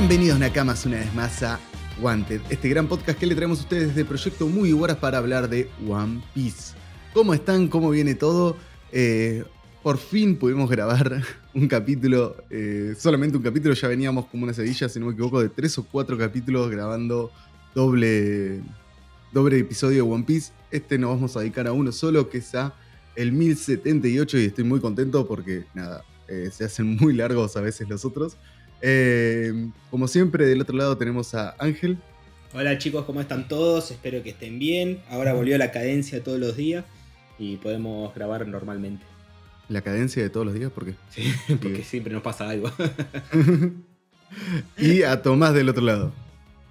Bienvenidos Nakamas una vez más a Wanted, este gran podcast que le traemos a ustedes desde Proyecto Muy Horas para hablar de One Piece. ¿Cómo están? ¿Cómo viene todo? Eh, por fin pudimos grabar un capítulo, eh, solamente un capítulo, ya veníamos como una sedilla, si no me equivoco, de tres o cuatro capítulos grabando doble, doble episodio de One Piece. Este nos vamos a dedicar a uno solo, que es el 1078 y estoy muy contento porque, nada, eh, se hacen muy largos a veces los otros. Eh, como siempre, del otro lado tenemos a Ángel. Hola chicos, ¿cómo están todos? Espero que estén bien. Ahora volvió la cadencia todos los días y podemos grabar normalmente. La cadencia de todos los días, ¿por qué? Sí, porque siempre nos pasa algo. y a Tomás del otro lado.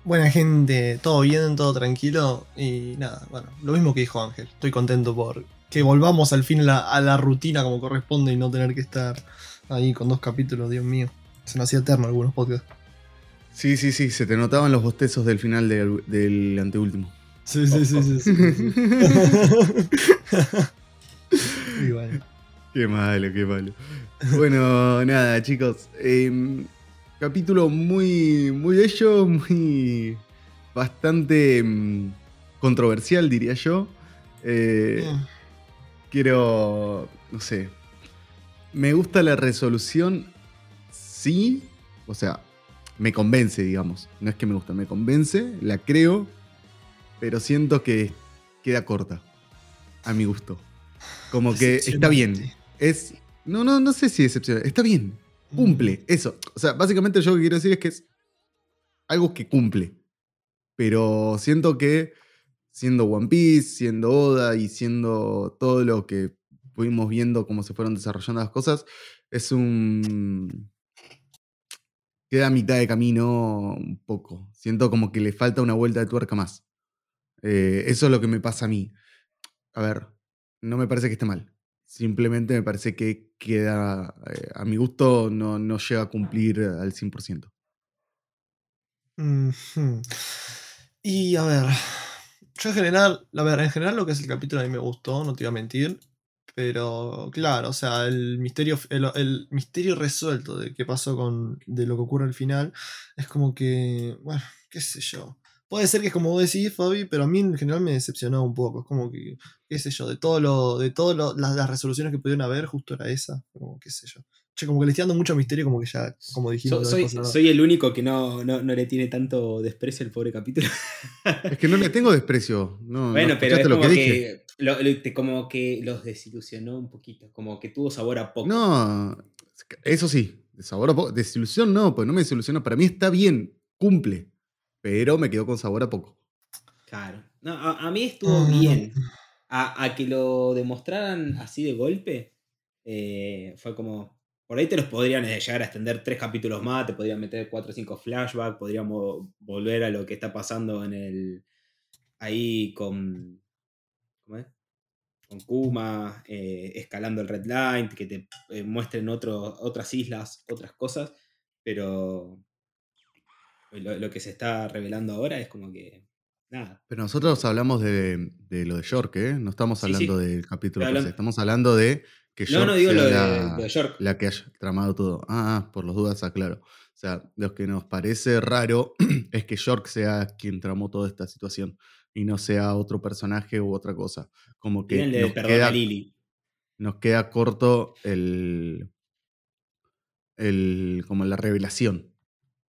Buena gente, todo bien, todo tranquilo y nada, bueno, lo mismo que dijo Ángel. Estoy contento por que volvamos al fin a la, a la rutina como corresponde y no tener que estar ahí con dos capítulos, Dios mío. Se nos hacía eterno algunos podcasts. Sí, sí, sí, se te notaban los bostezos del final del, del anteúltimo. Sí, sí, sí, sí. sí, sí. Y bueno. Qué malo, qué malo. Bueno, nada, chicos. eh, capítulo muy, muy bello, muy. bastante mm, controversial, diría yo. Eh, Mm. quiero. no sé. Me gusta la resolución, sí. O sea, me convence, digamos. No es que me gusta, me convence, la creo. Pero siento que queda corta. A mi gusto. Como que está bien. Es. No, no, no sé si decepcionante. Está bien. Cumple. Eso. O sea, básicamente yo lo que quiero decir es que es algo que cumple. Pero siento que siendo One Piece, siendo Oda y siendo todo lo que fuimos viendo cómo se fueron desarrollando las cosas, es un. Queda a mitad de camino un poco. Siento como que le falta una vuelta de tuerca más. Eh, eso es lo que me pasa a mí. A ver, no me parece que esté mal. Simplemente me parece que queda, eh, a mi gusto, no, no llega a cumplir al 100%. Ujú. Y a ver, yo en general, a ver, en general lo que es el capítulo a mí me gustó, no te iba a mentir, pero claro, o sea, el misterio, el, el misterio resuelto de qué pasó con, de lo que ocurre al final, es como que, bueno, qué sé yo. Puede ser que es como vos decís, Fabi, pero a mí en general me decepcionó un poco. Es como que, qué sé yo, de todo lo, de todas las, las resoluciones que pudieron haber, justo era esa. Como, qué sé yo. Che, como que le estoy dando mucho misterio, como que ya, como dijimos. So- soy, el único que no, no, no le tiene tanto desprecio al pobre capítulo. Es que no le tengo desprecio. No, bueno, no pero es lo como que que, dije. Lo- lo- te- como que los desilusionó un poquito, como que tuvo sabor a poco. No, eso sí, sabor a poco. Desilusión no, pues no me desilusionó. Para mí está bien, cumple. Pero me quedó con sabor a poco. Claro. No, a, a mí estuvo Mm. bien. A, a que lo demostraran así de golpe, eh, fue como. Por ahí te los podrían eh, llegar a extender tres capítulos más, te podrían meter cuatro o cinco flashbacks, podríamos volver a lo que está pasando en el. ahí con. ¿Cómo es? Con Kuma, eh, escalando el Red Line, que te eh, muestren otro- otras islas, otras cosas, pero. Lo, lo que se está revelando ahora es como que. Nada. Pero nosotros hablamos de, de lo de York, ¿eh? No estamos Sí, hablando sí. del capítulo hablando- Estamos hablando de que York no digo sea lo de, la, lo de York. la que haya tramado todo. Ah, ah, por las dudas, aclaro. O sea, lo que nos parece raro es que York sea quien tramó toda esta situación y no sea otro personaje u otra cosa. Como que nos perdón queda, a Lily. nos queda corto el, el, como la revelación.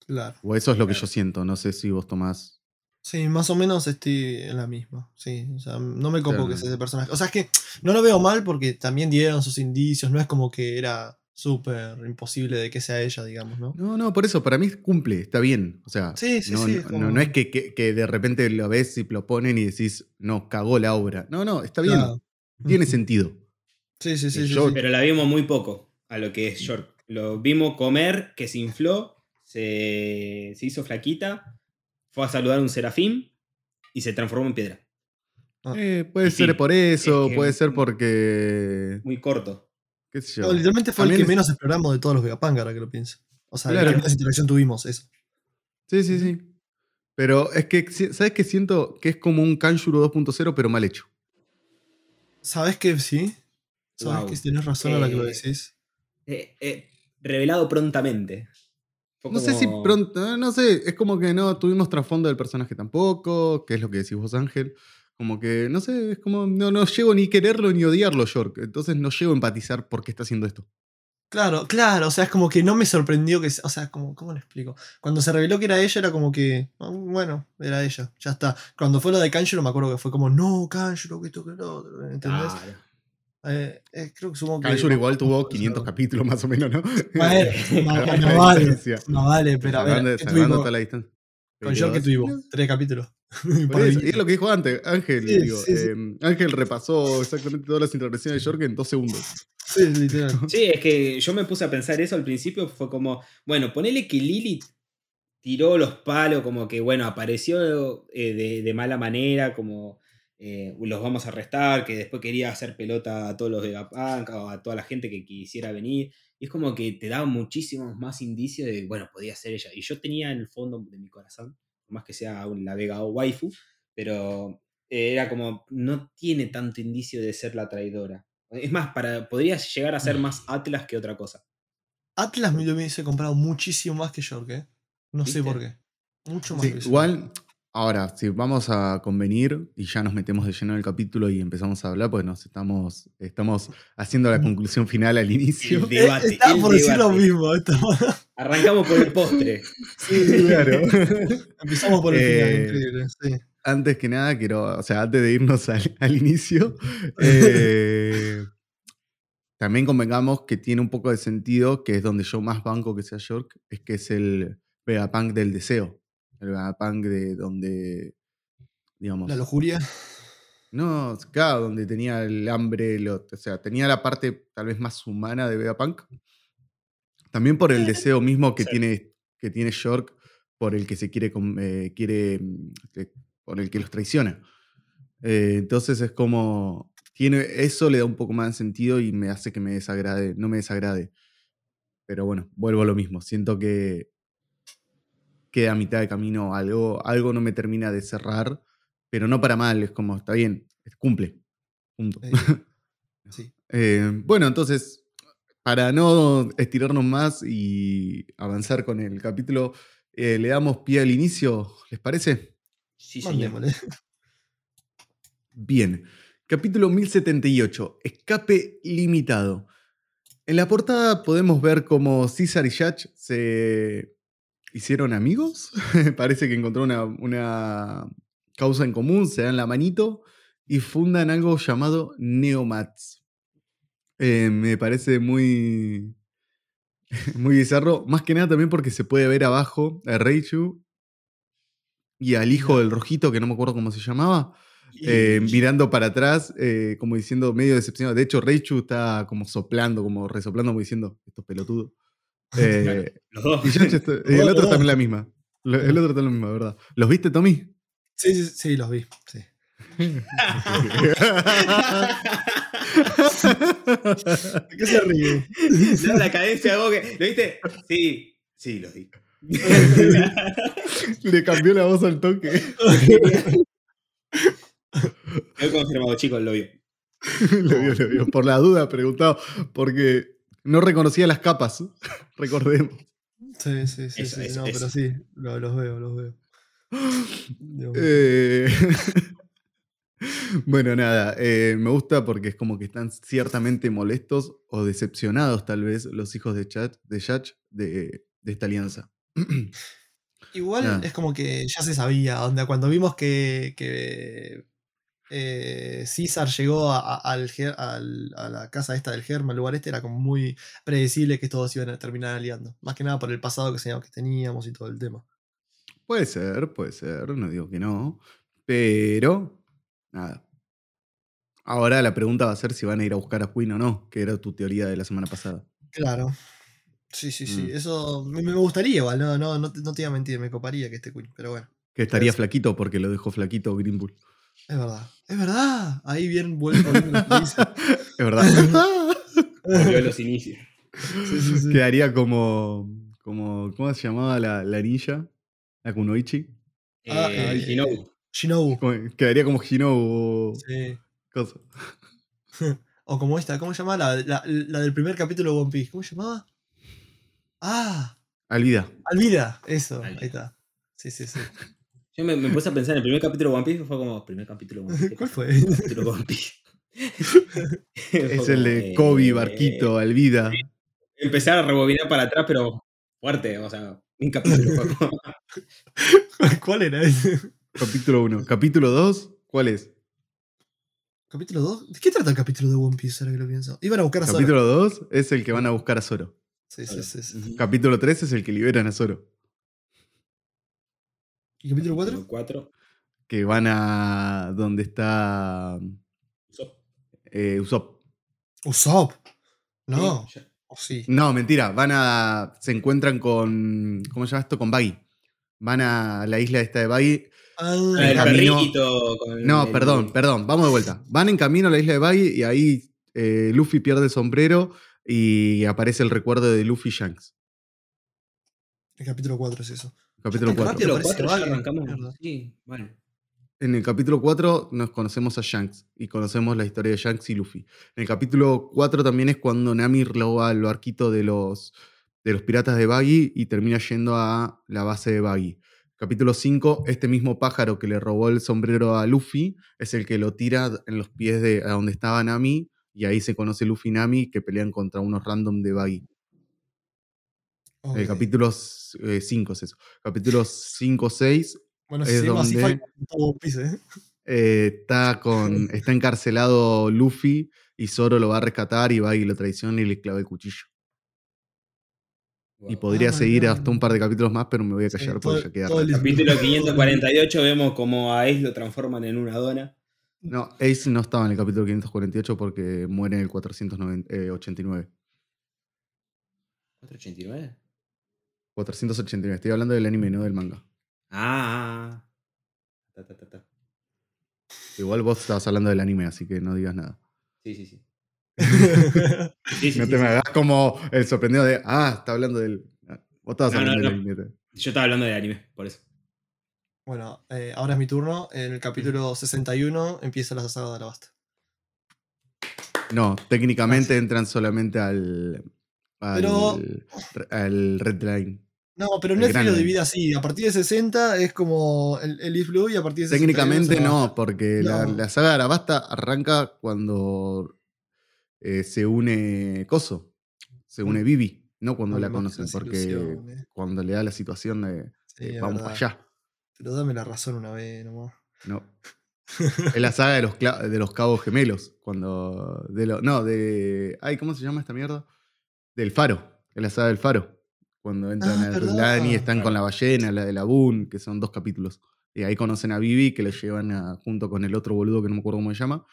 Claro. O eso es lo que yo siento. No sé si vos tomás. Sí, más o menos estoy en la misma. Sí, o sea, no me copo Claro. que sea ese personaje. O sea, es que no lo veo mal porque también dieron sus indicios. No es como que era súper imposible de que sea ella, digamos, ¿no? No, no, por eso, para mí cumple, está bien. O sea, Sí, sí, no, sí, no- es no- como- no es que, que- que de repente lo ves y lo ponen y decís, no, cagó la obra. No, no, está bien, Claro. tiene sentido. Sí, sí, sí. Sí, yo- sí. Pero la vimos muy poco a lo que es York. Lo vimos comer, que se infló, se, se hizo flaquita, fue a saludar a un serafín y se transformó en piedra. Ah. Eh, puede Y ser sí, por eso, es que- puede ser porque. Muy corto. ¿Qué sé yo? No, literalmente fue el que es- menos exploramos de todos los Vegapunk, ahora que lo pienso. O sea, Claro. el que menos interacción tuvimos, eso. Sí, sí, sí. Pero es que, ¿sabes qué? Siento que es como un Kanjuro 2.0, pero mal hecho. ¿Sabes que sí? ¿Sabes Wow. que tienes razón a la que lo Eh, decís? Eh, eh, revelado prontamente. Fue No sé si pronto, no sé, es como que no tuvimos trasfondo del personaje tampoco, que es lo que decís vos, Ángel. Como que, no sé, es como, no, no llego ni quererlo ni odiarlo, York. Entonces no llego a empatizar por qué está haciendo esto. Claro, claro, o sea, es como que no me sorprendió que. O sea, como, ¿cómo lo explico? Cuando se reveló que era ella, era como que. ah, Bueno, era ella, ya está. Cuando fue lo de Kanjuro, me acuerdo que fue como, no, Kanjuro, que esto, que lo otro, ¿entendés? Claro. Eh, eh, creo que supongo que. Kanjuro igual tuvo 500 capítulos más o menos, ¿no? Bueno, no, no vale, no vale, pero a ver. Con York tuvimos, tres capítulos. Eso, y es lo que dijo antes, Ángel. Sí, digo, sí, sí. eh, Ángel repasó exactamente todas las intervenciones de York en dos segundos. Sí, literal. Sí, es que yo me puse a pensar eso al principio, fue como, bueno, ponele que Lilith tiró los palos, como que, bueno, apareció eh, de, de mala manera, como eh, los vamos a arrestar, que después quería hacer pelota a todos los de Gapunk o a toda la gente que quisiera venir. Y es como que te daba muchísimos más indicios de, bueno, podía ser ella. Y yo tenía en el fondo de mi corazón, más que sea un- la Vega o waifu, pero eh, era como, no tiene tanto indicio de ser la traidora. Es más, para, podría llegar a ser más Atlas que otra cosa. Atlas me lo hubiese comprado muchísimo más que York, ¿eh? No sé por qué. Mucho más Sí, que York. igual, ahora, si vamos a convenir y ya nos metemos de lleno en el capítulo y empezamos a hablar, pues nos estamos, estamos haciendo la conclusión final al inicio. El debate, Eh, estaba el por decir lo debate. mismo. estaba- Arrancamos por el postre. Sí, Claro. Empezamos por el Eh, final, increíble. Sí. Antes que nada, quiero, o sea, antes de irnos al, al inicio, eh, también convengamos que tiene un poco de sentido, que es donde yo más banco que sea York, es que es el Vegapunk del deseo. El Vegapunk de donde, digamos... La lujuria. No, claro, donde tenía el hambre, lo- o sea, tenía la parte tal vez más humana de Vegapunk. También por el deseo mismo que, sí. tiene, que tiene York, por el que se quiere, eh, quiere mm, que- por el que los traiciona. Eh, entonces es como, tiene, eso le da un poco más de sentido y me hace que me desagrade, no me desagrade. Pero bueno, vuelvo a lo mismo, siento que queda a mitad de camino algo, algo no me termina de cerrar, pero no para mal, es como, está bien, cumple. Punto. Eh, sí. Eh, bueno, entonces, para no estirarnos más y avanzar con el capítulo, eh, le damos pie al inicio, ¿les parece? Sí, señor. Bien. Capítulo 1078, Escape Limitado. En la portada podemos ver cómo César y Yach se hicieron amigos. Parece que encontró una, una causa en común, se dan la manito y fundan algo llamado Neomats. Eh, me parece muy, muy bizarro. Más que nada también porque se puede ver abajo a Reichu y al hijo del rojito, que no me acuerdo cómo se llamaba, eh, mirando para atrás, eh, como diciendo, medio decepcionado. De hecho, Reichu está como soplando, como resoplando, como diciendo, esto es pelotudo. Eh, Los dos. y está- el otro también la misma. El otro también la misma, ¿verdad? ¿Los viste, Tommy? Sí, sí, sí, los vi. Sí. ¿De qué se ríe? No, la cadencia de Boque. ¿Lo viste? Sí, sí, lo vi. Le cambió la voz al toque. Lo he confirmado, chicos, lo vio. lo vio, lo vio. Por la duda preguntado, porque no reconocía las capas. Recordemos. Sí, sí, sí, Eso, sí. eso, no, eso. pero sí, lo- los veo, los veo. Eh, bueno, nada, eh, me gusta porque es como que están ciertamente molestos o decepcionados, tal vez, los hijos de Chat, de Yach, de, de esta alianza. Igual nada. es como que ya se sabía, onda, cuando vimos que, que eh, César llegó a, a- al, al- a la casa esta del Germa, el lugar este, era como muy predecible que todos iban a terminar aliando. Más que nada por el pasado que que teníamos y todo el tema. Puede ser, puede ser, no digo que no, pero nada. Ahora la pregunta va a ser si van a ir a buscar a Queen o no, que era tu teoría de la semana pasada. Claro. Sí, sí, sí. Mm. Eso me, me gustaría igual, no, no, no, te, no te iba a mentir, me coparía que esté Queen, pero bueno. Que estaría flaquito porque lo dejó flaquito Green Bull. Es verdad. Es verdad. Ahí bien vuelvo. Es verdad. Volvió a los inicios. Sí, sí, sí. Quedaría como, como. ¿Cómo se llamaba la, la ninja? La Kunoichi. Ah, Eh, eh, Shinobu. Shinobu. Como- Quedaría como Hino Sí. cosa. O como esta, ¿cómo se llama? La, la- la del primer capítulo de One Piece. ¿Cómo se llamaba? Ah, Alvida. Alvida, eso, Alvida. ahí está. Sí, sí, sí. Yo me, me puse a pensar en el primer capítulo de One Piece, fue como, primer capítulo de One Piece. ¿Cuál fue? Capítulo de One Piece. Es el de Kobe, Barquito, Alvida. Empezar a rebobinar para atrás, pero fuerte, o sea, un capítulo. fue como- ¿Cuál era ese? Capítulo 1. Capítulo 2, ¿cuál es? ¿Capítulo 2? ¿De qué trata el capítulo de One Piece ahora que lo pienso? Iban a buscar a Zoro. Capítulo 2 es el que van a buscar a Zoro. Sí, sí, sí. Capítulo 3 es el que liberan a Zoro. ¿Y capítulo 4? Cuatro. Que van a donde está eh, Usopp. Usopp. No. Sí, ya. ¿O sí? No, mentira. Van a. Se encuentran con. ¿Cómo se llama esto? Con Baggy. Van a la isla esta de Baggy. Ah, el camino- perrito. con No, el- perdón, perdón. Vamos de vuelta. Van en camino a la isla de Baggy y ahí eh, Luffy pierde el sombrero y aparece el recuerdo de Luffy Shanks. el capítulo 4 es eso. Capítulo 4. Capítulo Parece cuatro, ya Baggy, arrancamos. mierda. Sí, vale. En el capítulo 4 nos conocemos a Shanks y conocemos la historia de Shanks y Luffy. En el capítulo 4 también es cuando Nami roba al barquito de los, de los piratas de Baggy y termina yendo a la base de Baggy. Capítulo 5, este mismo pájaro que le robó el sombrero a Luffy es el que lo tira en los pies de a donde estaba Nami y ahí se conoce Luffy y Nami que pelean contra unos random de Baggy. Ok. El capítulo 5 es eso. Capítulo 5, 6 Bueno, es si seguimos así, donde- ¿eh? eh, está, con, está encarcelado Luffy y Zoro lo va a rescatar y va y lo traiciona y le clava el cuchillo. Y podría Ah, seguir no. hasta un par de capítulos más, pero me voy a Sí, callar todo- porque ya queda. todo el-. Capítulo 548 vemos como a Ace lo transforman en una dona. No, Ace no estaba en el capítulo 548 porque muere en el 489. 489. 489. Estoy hablando del anime, no del manga. Ah. Ta, ta, ta, ta. Igual vos estabas hablando del anime, así que no digas nada. Sí, sí, sí. Sí, sí, no te sí. me hagas como el sorprendido de, ah, está hablando del... ah, Vos estabas No, no, hablando no. del anime. Yo estaba hablando del anime, por eso. Bueno, eh, ahora es mi turno. En el capítulo 61 empieza la saga de Alabasta. No, técnicamente entran solamente al. al, Pero- al Red Line. No, pero El Netflix lo divide así. A partir de 60 es como el, el East Blue y a partir de 61 Técnicamente no, porque La, No. la saga de Arabasta arranca cuando eh, se une Coso, se une Mm. Vivi, no cuando la conocen, porque ilusiones. cuando le da la situación de Sí, eh, vamos para allá. Pero dame la razón una vez nomás. No. es la saga de los, de los cabos gemelos. Cuando. De lo, no, de. Ay, ¿cómo se llama esta mierda? Del faro. Es la saga del faro. Cuando entran Ah. Line y están con la ballena, la de la Boon, que son dos capítulos. Y ahí conocen a Vivi, que lo llevan a- junto con el otro boludo que no me acuerdo cómo se llama,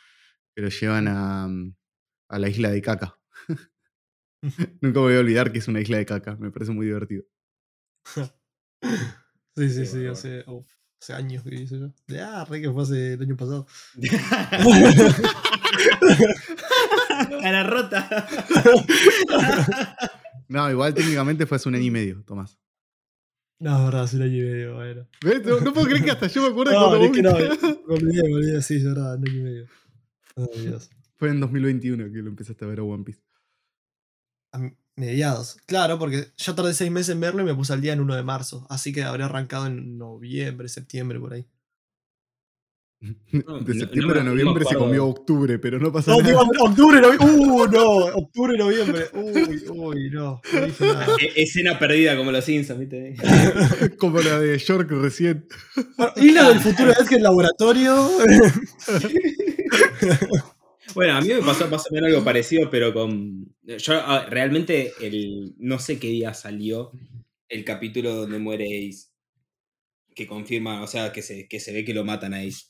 que lo llevan a, a la isla de caca. Nunca me voy a olvidar que es una isla de caca. Me parece muy divertido. Sí, sí, sí, hace, años que hice yo. De, ah, re que fue hace el año pasado. Cara rota. No, igual técnicamente fue hace un año y medio, Tomás. No, es verdad, hace un año y medio, bueno. No, no puedo creer que hasta yo me acuerdo de No, cuando es que no, vos- me olvidé, me olvidé, sí, es verdad, un año y medio. Ay, Dios. Fue en 2021 que lo empezaste a ver a One Piece. A mediados. Claro, porque yo tardé seis meses en verlo y me puse al día en 1 de marzo. Así que habré arrancado en noviembre, septiembre, por ahí. De no, septiembre no a noviembre se comió octubre, pero no pasa No, nada. octubre, noviembre. Uh, no, octubre, noviembre. Uy, uy, no. E- Escena perdida como los Simpsons, ¿viste? Como la de York recién. Bueno, y la del futuro es que el laboratorio. Bueno, a mí me pasó menos algo parecido, pero con. Yo realmente el. no sé qué día salió el capítulo donde muere Ace. Que confirma, o sea, que se, que se ve que lo matan a Ace.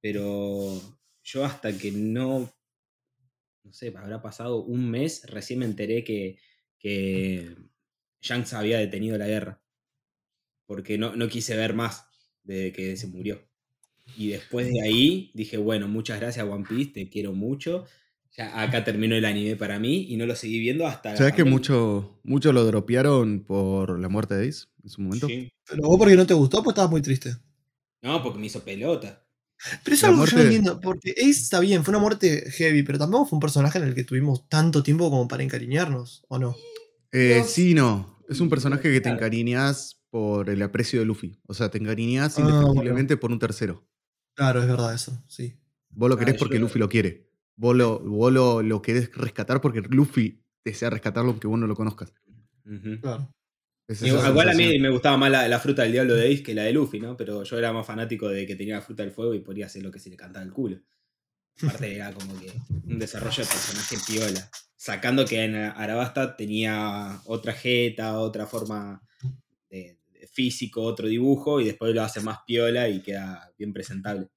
Pero yo hasta que no. No sé, habrá pasado un mes, recién me enteré que, que Shanks había detenido la guerra. Porque no, no quise ver más desde que se murió. Y después de ahí dije, bueno, muchas gracias One Piece, te quiero mucho. Ya acá terminó el anime para mí y no lo seguí viendo hasta... ¿Sabes que pandemia. mucho, mucho lo dropearon por la muerte de Ace en su momento? Sí. Pero vos porque no te gustó, pues estabas muy triste. No, porque me hizo pelota. Pero eso es La algo que yo no muerte- entiendo, porque Ace está bien, fue una muerte heavy, pero tampoco fue un personaje en el que tuvimos tanto tiempo como para encariñarnos, ¿o no? Eh, No. sí, no. Es un personaje que te encariñas por el aprecio de Luffy. O sea, te encariñas Ah, indefectiblemente por un tercero. Claro, es verdad eso, sí. Vos lo Ah, querés porque Luffy lo quiere. Vos lo, vos lo, lo querés rescatar porque Luffy desea rescatarlo aunque vos no lo conozcas. Claro. Es Igual a mí me gustaba más la, la fruta del diablo de Ace que la de Luffy, ¿no? Pero yo era más fanático de que tenía la fruta del fuego y podía hacer lo que se le cantaba el culo. Aparte era como que un desarrollo de personaje piola. Sacando que en Arabasta tenía otra jeta, otra forma de físico, otro dibujo, y después lo hace más piola y queda bien presentable.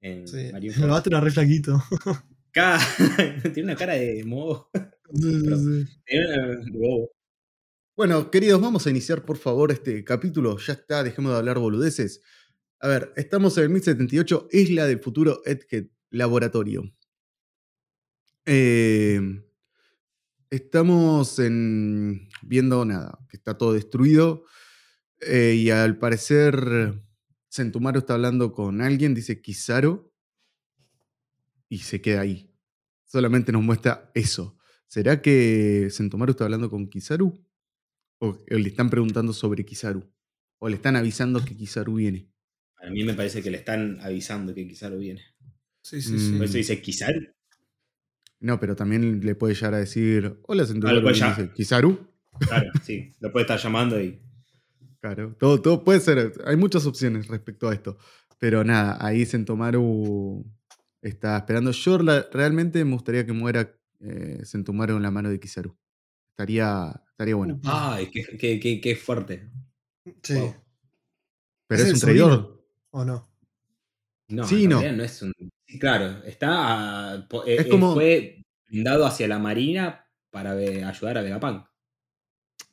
En Sí. El vato era re flaquito. Tiene una cara de moho. Sí, sí, sí. Tiene una- de bobo. Bueno, queridos, vamos a iniciar por favor este capítulo. Ya está, dejemos de hablar boludeces. A ver, estamos en el 1078, Isla del Futuro Edgehead Laboratorio. Eh, estamos en, viendo nada, que está todo destruido. Eh, y al parecer, Sentumaru está hablando con alguien, dice Kizaru, y se queda ahí. Solamente nos muestra eso. ¿Será que Sentomaru está hablando con Kizaru? ¿O le están preguntando sobre Kizaru? ¿O le están avisando que Kizaru viene? A mí me parece que le están avisando que Kizaru viene. Sí, sí, Mm. sí. Por eso dice Kizaru. No, pero también le puede llegar a decir, hola Sentomaru, ¿Kizaru? Claro, sí. Lo puede estar llamando y. Claro, todo, todo puede ser. Hay muchas opciones respecto a esto. Pero nada, ahí Sentomaru está esperando. Yo la- realmente me gustaría que muera eh, Sentomaru en la mano de Kizaru. Estaría, estaría bueno. Ay, qué, qué, qué, qué fuerte. Sí. Wow. Pero ¿Es un traidor. ¿O no? No, Sí, no. no es un. claro, está. eh, Es eh, como- Fue dado hacia la marina para ve- ayudar a Vegapunk.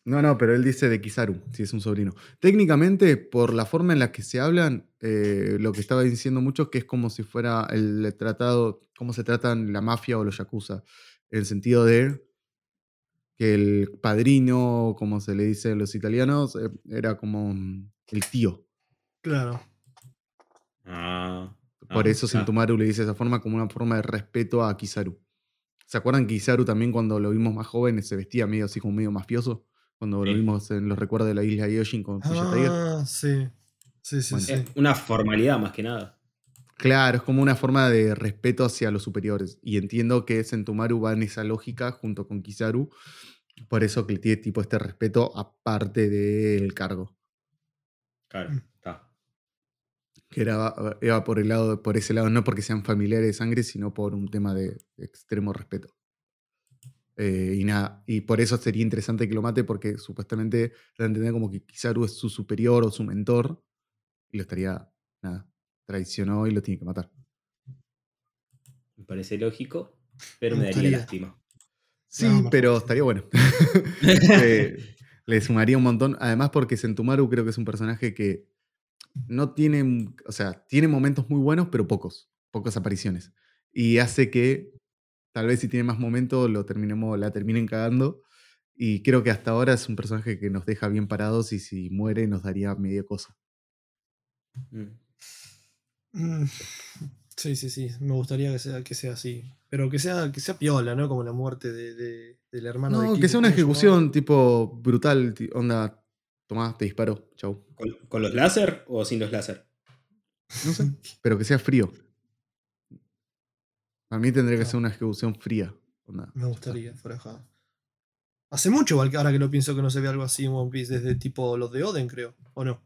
No, no, pero él dice de Kizaru, si es un sobrino. Técnicamente, por la forma en la que se hablan, eh, lo que estaba diciendo mucho que es como si fuera el tratado, cómo se tratan la mafia o los yakuza. En el sentido de que el padrino, como se le dice a los italianos, eh, era como mm, el tío. Claro. Ah. Por ah, eso ah. Sentomaru le dice de esa forma como una forma de respeto a Kizaru. ¿Se acuerdan que Kizaru también cuando lo vimos más joven se vestía medio así como medio mafioso? Cuando lo vimos en los recuerdos de la isla Yoshin con Fuya Tiger. Ah, sí. Sí, sí, Bueno. sí. Es una formalidad más que nada. Claro, es como una forma de respeto hacia los superiores. Y entiendo que Sentomaru va en esa lógica junto con Kizaru. Por eso que tiene tipo este respeto aparte del cargo. Claro, Mm. está. Que era, era por, el lado, por ese lado, no porque sean familiares de sangre, sino por un tema de extremo respeto. Eh, y nada, y por eso sería interesante que lo mate, porque supuestamente da a entender como que Kizaru es su superior o su mentor, y lo estaría, nada, traicionó y lo tiene que matar. Me parece lógico, pero Me me daría lástima. Sí, No, pero estaría bueno. Eh, le sumaría un montón. Además, porque Sentumaru creo que es un personaje que no tiene. O sea, tiene momentos muy buenos, pero pocos. Pocas apariciones. Y hace que, tal vez si tiene más momentos, lo terminemos, la terminen cagando. Y creo que hasta ahora es un personaje que nos deja bien parados y si muere nos daría media cosa. Mm. Mm, Sí, sí, sí. Me gustaría que sea, que sea así. Pero que sea, que sea piola, ¿no? Como la muerte de, de- del hermano de que sea una ¿cómo se ejecución tipo brutal. Onda, tomá, te disparo, chau. ¿Con, con los láser o sin los láser? No sé, pero que sea frío. A mí tendría que ser una ejecución fría. Onda, Me ya gustaría, fuera de. Hace mucho, ahora que lo pienso, que no se ve algo así en One Piece, desde tipo los de Oden, creo. ¿O no?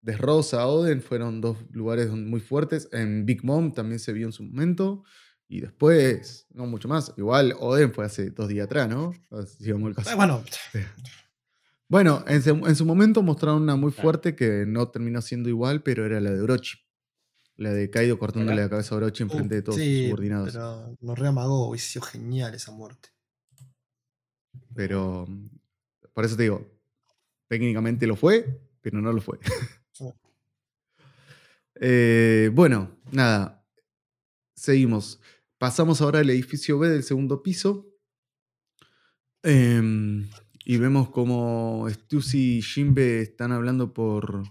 Desrosa, Oden fueron dos lugares muy fuertes. En Big Mom también se vio en su momento. Y después, no mucho más. Igual Oden fue hace dos días atrás, ¿no? El caso. Eh, bueno, Bueno, en, se- en su momento mostraron una muy fuerte que no terminó siendo igual, pero era la de Orochi. La de Kaido cortándole la cabeza a Orochi en frente de todos sí, sus subordinados. pero nos reamagó, hubiese sido genial esa muerte. Pero mm, por eso te digo, técnicamente lo fue, pero no lo fue. Sí. Eh, bueno, nada. Seguimos. Pasamos ahora al edificio B del segundo piso. Em, y vemos como Stussy y Jimbe están hablando por,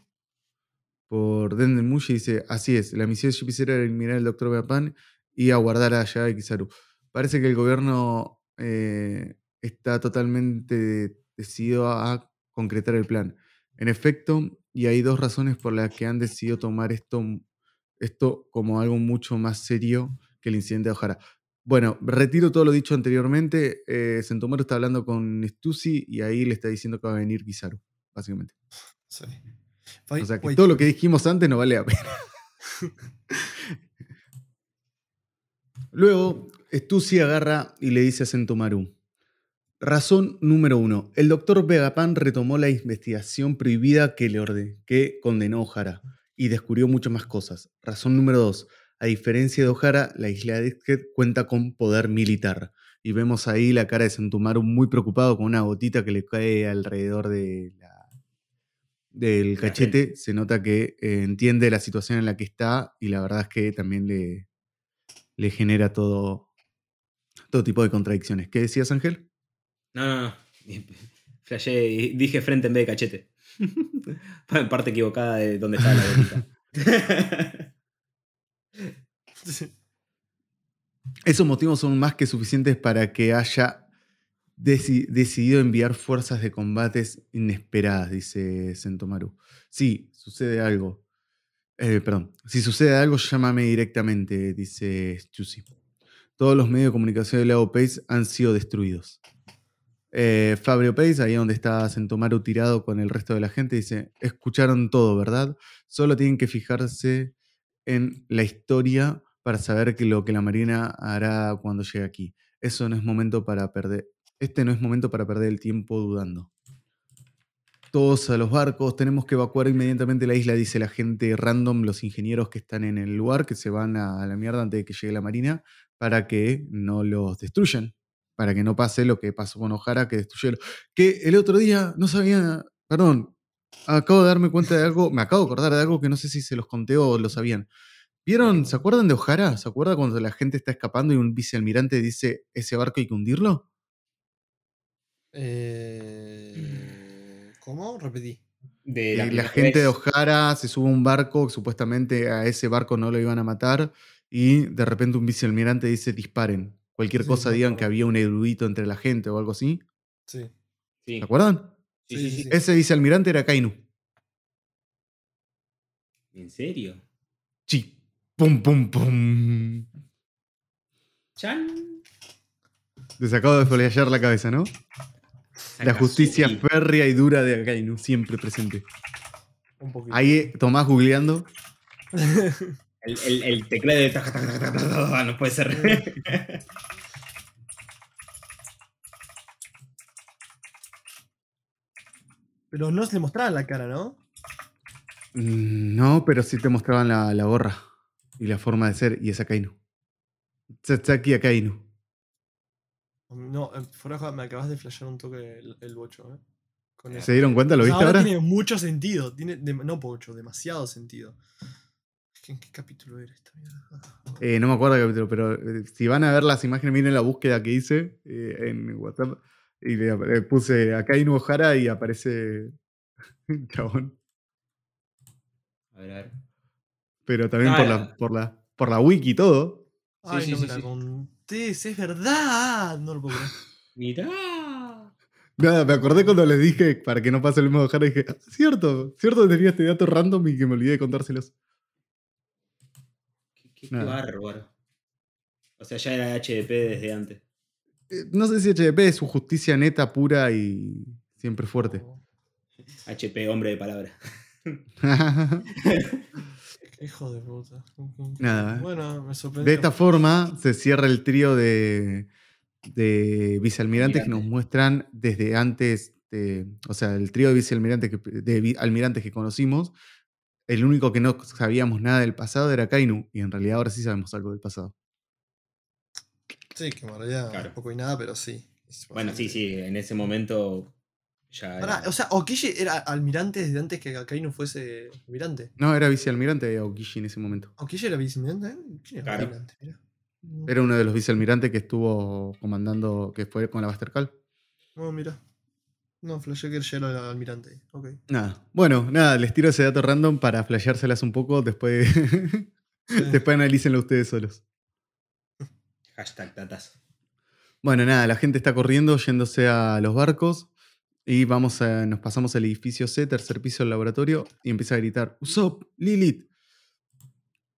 por Denden Mushi. Dice: Así es, la misión de Jupiter era eliminar al Dr. Beapan y aguardar a Yaya y Kizaru. Parece que el gobierno eh, está totalmente decidido a concretar el plan. En efecto, y hay dos razones por las que han decidido tomar esto, esto como algo mucho más serio que el incidente de Ojara. Bueno, retiro todo lo dicho anteriormente. Eh, Sentomaru está hablando con Stussy y ahí le está diciendo que va a venir Kizaru, básicamente. Sí. O sea que wait, todo lo que dijimos antes no vale la pena. Luego, Stussy agarra y le dice a Sentomaru. Razón número uno. El doctor Vegapán retomó la investigación prohibida que le ordené, que condenó a O'Hara y descubrió muchas más cosas. Razón número dos. A diferencia de O'Hara, la isla de Disket cuenta con poder militar. Y vemos ahí la cara de Sentomaru muy preocupado con una gotita que le cae alrededor de la- del La cachete. Se nota que eh, entiende la situación en la que está y la verdad es que también le, le genera todo, todo tipo de contradicciones. ¿Qué decías, Ángel? No, no, no. Flashé y dije frente en vez de cachete. Parte equivocada de dónde estaba la bolita. Esos motivos son más que suficientes para que haya deci- decidido enviar fuerzas de combates inesperadas, dice Sentomaru. Sí, sucede algo. Eh, perdón, si sucede algo, llámame directamente, dice Chusi. Todos los medios de comunicación de Lago Pace han sido destruidos. Eh, Fabio Pace, ahí donde está Sentomaru tirado con el resto de la gente, dice: Escucharon todo, ¿verdad? Solo tienen que fijarse en la historia para saber lo que la Marina hará cuando llegue aquí. Eso no es momento para perder. Este no es momento para perder el tiempo dudando. Todos a los barcos, tenemos que evacuar inmediatamente la isla, dice la gente random, los ingenieros que están en el lugar, que se van a la mierda antes de que llegue la Marina, para que no los destruyan, para que no pase lo que pasó con O'Hara, que destruyeron. Que el otro día no sabía, perdón, acabo de darme cuenta de algo, me acabo de acordar de algo que no sé si se los conté o lo sabían. ¿Vieron? ¿Se acuerdan de O'Hara? ¿Se acuerdan cuando la gente está escapando y un vicealmirante dice ese barco hay que hundirlo? Eh, ¿Cómo? Repetí. De Y la gente de vez. O'Hara se sube a un barco, supuestamente a ese barco no lo iban a matar, y de repente un vicealmirante dice disparen. Cualquier Sí, cosa digan que había un erudito entre la gente o algo así. Sí. Sí. ¿Se acuerdan? Sí, sí, Sí, sí. sí. Ese vicealmirante era Kainu. ¿En serio? Sí. Pum, pum, pum. Chan. Les acabo de follear la cabeza, ¿no? La justicia Sakazuki. férrea y dura de Kainu, siempre presente. Un poquito. Ahí eh, Tomás googleando. El, el, el teclado de taca, taca, taca, taca, taca, no puede ser. Pero no se le mostraba la cara, ¿no? Mm, No, pero sí te mostraban la, la gorra y la forma de ser, y esa Kainu. Tsatsaki a Kainu. No, eh, joda, me acabas de flashear un toque el, el bocho, ¿eh? Con. ¿Se dieron cuenta? ¿Lo viste ahora? tiene mucho sentido. Tiene no bocho, demasiado sentido. ¿En qué capítulo era esta mierda? Ah, Eh, no me acuerdo el capítulo, pero eh, si van a ver las imágenes, miren la búsqueda que hice eh, en WhatsApp. Y le, le puse a Kainu O'Hara y aparece chabón. A ver, a ver. Pero también Ah, por, la- por, la, por la wiki y todo. Ay, sí, no sí, me la sí. Contés, es verdad. No lo puedo creer. Mirá. Nada, me acordé cuando les dije para que no pase el mismo de. Dije, "Ah, cierto, cierto que tenía este dato random y que me olvidé de contárselos. Qué, qué- bárbaro. O sea, ya era HDP desde antes. Eh, No sé si HDP es su justicia neta, pura y siempre fuerte. HP, hombre de palabra. Hijo de puta. Nada. Bueno, me sorprendió. De esta forma se cierra el trío de, de vicealmirantes que nos muestran desde antes, de- o sea, el trío de vicealmirantes que, de almirantes que conocimos. El único que no sabíamos nada del pasado era Kainu, y en realidad ahora sí sabemos algo del pasado. Sí, que en realidad Claro. poco y nada, pero sí. Bueno, sí, sí, en ese momento ya. Pará, era- o sea, Okishi era almirante desde antes que Akainu fuese almirante. No, era vicealmirante de Aokishi en ese momento. ¿Okishi era vicealmirante? ¿Quién era Claro. almirante? Mirá. No, Era uno de los vicealmirantes que estuvo comandando, que fue con la Bastercal. No, mira. No, flashé que ya era almirante. Ok. Nada. Bueno, nada, les tiro ese dato random para flasheárselas un poco. Después, después analícenlo ustedes solos. Hashtag datas. Bueno, nada, la gente está corriendo, yéndose a los barcos. Y vamos a, nos pasamos al edificio C, tercer piso del laboratorio, y empieza a gritar, Usopp, Lilith.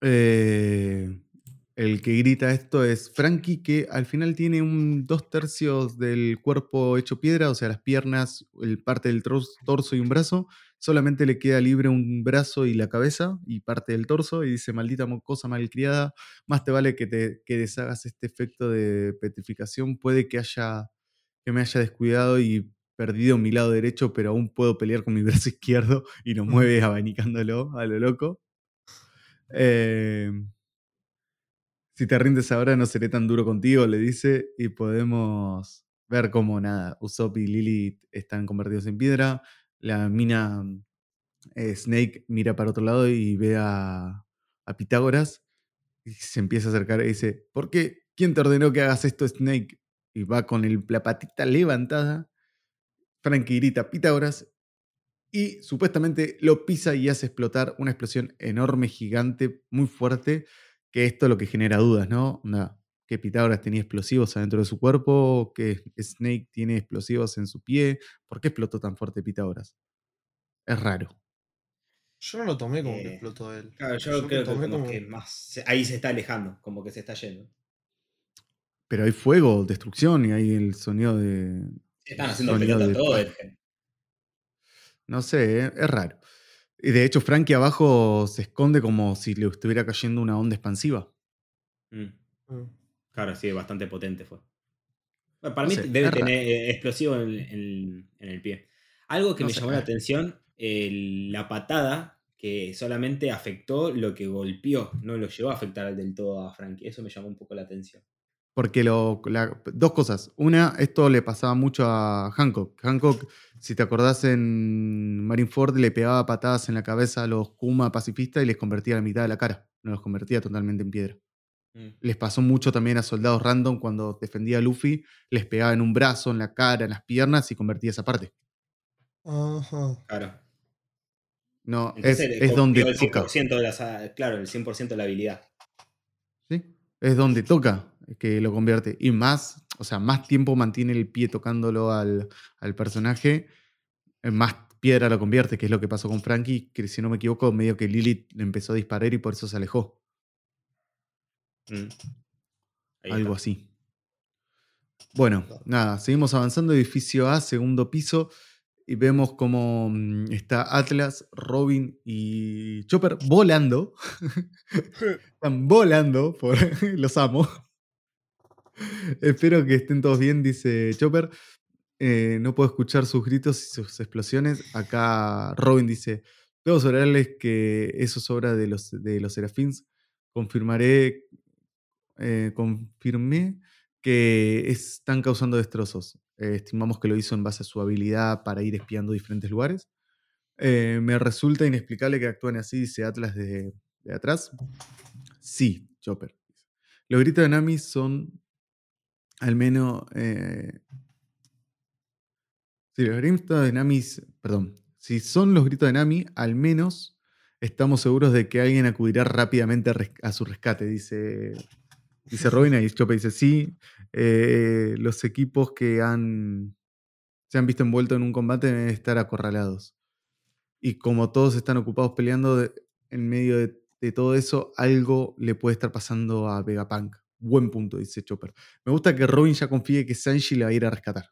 Eh, el que grita esto es Frankie, que al final tiene un dos tercios del cuerpo hecho piedra, o sea, las piernas, el parte del torso y un brazo. Solamente le queda libre un brazo y la cabeza y parte del torso. Y dice, maldita cosa malcriada, más te vale que, te, que deshagas este efecto de petrificación. Puede que, haya, que me haya descuidado y perdido mi lado derecho, pero aún puedo pelear con mi brazo izquierdo y nos mueve abanicándolo a lo loco. Eh, si te rindes ahora no seré tan duro contigo, le dice, y podemos ver cómo nada, Usopp y Lily están convertidos en piedra. La mina eh, Snake mira para otro lado y ve a, Pitágoras y se empieza a acercar y dice, ¿por qué? ¿Quién te ordenó que hagas esto, Snake? Y va con el, la patita levantada. Frankie grita Pitágoras y supuestamente lo pisa y hace explotar una explosión enorme, gigante, muy fuerte que esto es lo que genera dudas, ¿no? que Pitágoras tenía explosivos adentro de su cuerpo, que Snake tiene explosivos en su pie. ¿Por qué explotó tan fuerte Pitágoras? Es raro. Yo no lo tomé como que eh, explotó él. Claro, yo, creo que, más, ahí se está alejando, como que se está yendo. Pero hay fuego, destrucción y hay el sonido de. Están haciendo pelota todo. No sé, eh, es raro. Y de hecho, Frankie abajo se esconde como si le estuviera cayendo una onda expansiva. Mm. Mm. Claro, sí, bastante potente fue. para mí debe tener eh, explosivo en, el pie. Algo que me llamó la atención, la patada que solamente afectó lo que golpeó, no lo llevó a afectar del todo a Frankie. Eso me llamó un poco la atención. Porque lo, dos cosas. Una, esto le pasaba mucho a Hancock. Hancock, si te acordás en Marineford, le pegaba patadas en la cabeza a los Kuma pacifistas y les convertía la mitad de la cara. No los convertía totalmente en piedra. Mm. Les pasó mucho también a soldados random cuando defendía a Luffy, les pegaba en un brazo, en la cara, en las piernas y convertía esa parte. Ajá. Claro. No, es, donde el 100% de la, claro, el 100% de la habilidad. Sí, es donde toca que lo convierte. Y más, o sea, más tiempo mantiene el pie tocándolo al, personaje, eh, más piedra lo convierte, que es lo que pasó con Frankie, que si no me equivoco, medio que Lilith le empezó a disparar y por eso se alejó. Mm. Algo así. Bueno, nada, seguimos avanzando. Edificio A, segundo piso. Y vemos cómo mm, está Atlas, Robin y Chopper volando. Están volando, por, los amo. Espero que estén todos bien, dice Chopper. Eh, no puedo escuchar sus gritos y sus explosiones. Acá Robin dice: Debo asegurarles que eso es obra de los, de los Serafins. Confirmaré. Eh, confirmé que están causando destrozos. Eh, estimamos que lo hizo en base a su habilidad para ir espiando diferentes lugares. me resulta inexplicable que actúen así, dice Atlas de, de atrás. Sí, Chopper. Los gritos de Nami son al menos. Eh, si los gritos de Nami. Perdón. Si son los gritos de Nami, al menos estamos seguros de que alguien acudirá rápidamente a, su rescate, dice, dice Robin. Y Chope dice: Sí, eh, los equipos que han, se han visto envueltos en un combate deben estar acorralados. Y como todos están ocupados peleando en medio de, de, todo eso, algo le puede estar pasando a Vegapunk. Buen punto, dice Chopper. Me gusta que Robin ya confíe que Sanji le va a ir a rescatar.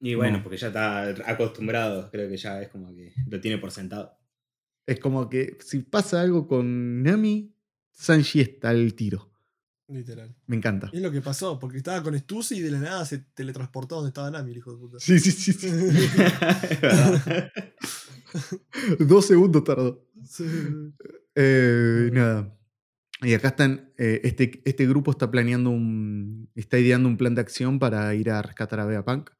Y bueno, porque ya está acostumbrado, creo que ya es como que lo tiene por sentado. Es como que si pasa algo con Nami, Sanji está al tiro. Literal. Me encanta. es lo que pasó, porque estaba con Stussy y de la nada se teletransportó donde estaba Nami, el hijo de puta. Sí, sí, sí. sí. Dos segundos tardó. Sí. Eh, nada. Y acá están, eh, este, este grupo está planeando un, está ideando un plan de acción para ir a rescatar a Vegapunk.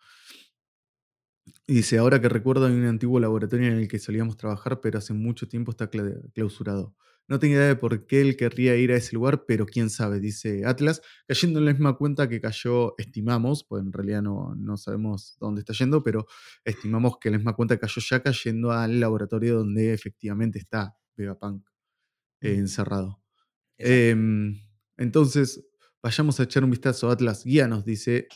Y dice, ahora que recuerdo hay un antiguo laboratorio en el que solíamos trabajar, pero hace mucho tiempo está clausurado. No tengo idea de por qué él querría ir a ese lugar, pero quién sabe, dice Atlas, cayendo en la misma cuenta que cayó, estimamos, pues en realidad no, no sabemos dónde está yendo, pero estimamos que la misma cuenta cayó ya cayendo al laboratorio donde efectivamente está Vegapunk eh, encerrado. Em, entonces, vayamos a echar un vistazo a Atlas. Guíanos, dice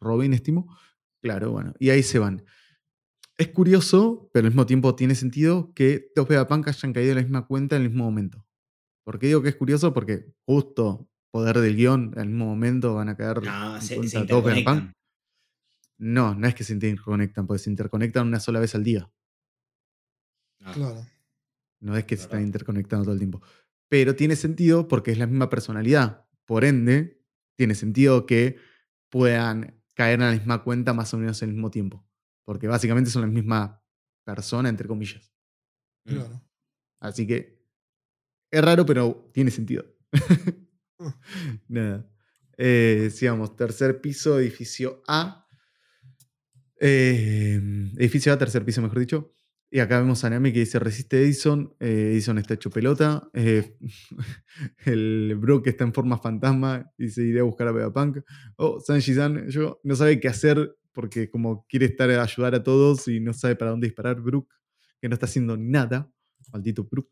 Robin, estimo. Claro, bueno. Y ahí se van. Es curioso, pero al mismo tiempo tiene sentido que dos Vegapunk hayan caído en la misma cuenta en el mismo momento. ¿Por qué digo que es curioso? Porque justo poder del guion, en el mismo momento van a caer No, en se, cuenta se dos Vegapunk. interconectan. No, no es que se interconectan, porque se interconectan una sola vez al día. Ah, Claro. No es que se están interconectando todo el tiempo. Pero tiene sentido porque es la misma personalidad. Por ende, tiene sentido que puedan caer en la misma cuenta más o menos al mismo tiempo. Porque básicamente son la misma persona, entre comillas. mm. Claro. Así que es raro, pero tiene sentido. Mm. Nada. Eh, sigamos. Tercer piso, edificio A. Eh, edificio A, tercer piso, mejor dicho. Y acá vemos a Nami que dice resiste Edison. Eh, Edison está hecho pelota. Eh, el Brook está en forma fantasma y se irá a buscar a Vegapunk. Oh, Sanji-san, yo no sabe qué hacer porque como quiere estar a ayudar a todos y no sabe para dónde disparar Brook, que no está haciendo nada. Maldito Brook.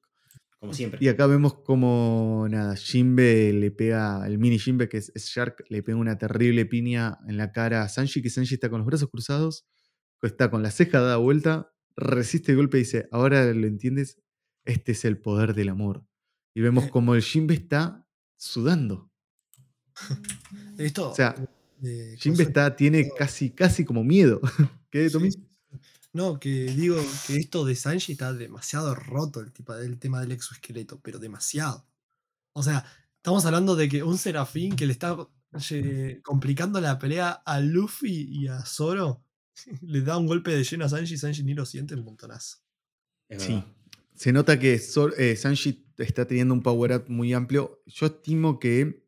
Como siempre. Y acá vemos como, nada, Jimbe le pega, el mini Jimbe, que es, es Shark, le pega una terrible piña en la cara a Sanji, que Sanji está con los brazos cruzados, está con la ceja dada vuelta, resiste el golpe y dice, ahora lo entiendes, este es el poder del amor. Y vemos Eh. como el Jimbe está sudando. Esto. O sea, de Jimbe está, tiene casi, casi como miedo. ¿Qué, Tommy? Sí, sí. No, que digo que esto de Sanji está demasiado roto el, tipo, el tema del exoesqueleto, pero demasiado. O sea, estamos hablando de que un serafín que le está eh, complicando la pelea a Luffy y a Zoro le da un golpe de lleno a Sanji y Sanji ni lo siente un montonazo. Sí. Se nota que eh, Sanji está teniendo un power up muy amplio. Yo estimo que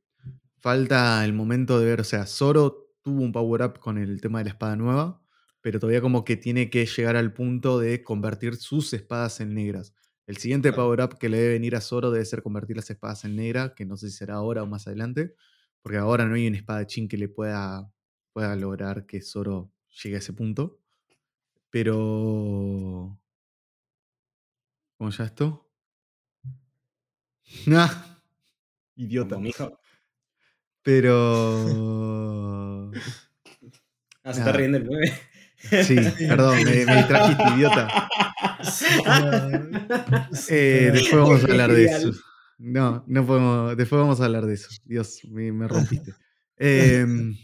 falta el momento de ver, o sea, Zoro tuvo un power up con el tema de la espada nueva, pero todavía como que tiene que llegar al punto de convertir sus espadas en negras. El siguiente Claro. power up que le debe venir a Zoro debe ser convertir las espadas en negra, que no sé si será ahora o más adelante, porque ahora no hay un espadachín que le pueda, pueda lograr que Zoro llegue a ese punto. Pero... ¿Cómo ya esto? Ah, idiota. Hijo. Pero. Ah, se está riendo el 9. Sí, perdón, me, me distrajiste, idiota. Eh, después vamos a hablar de eso. No, no podemos. Después vamos a hablar de eso. Dios, me, me rompiste. Em,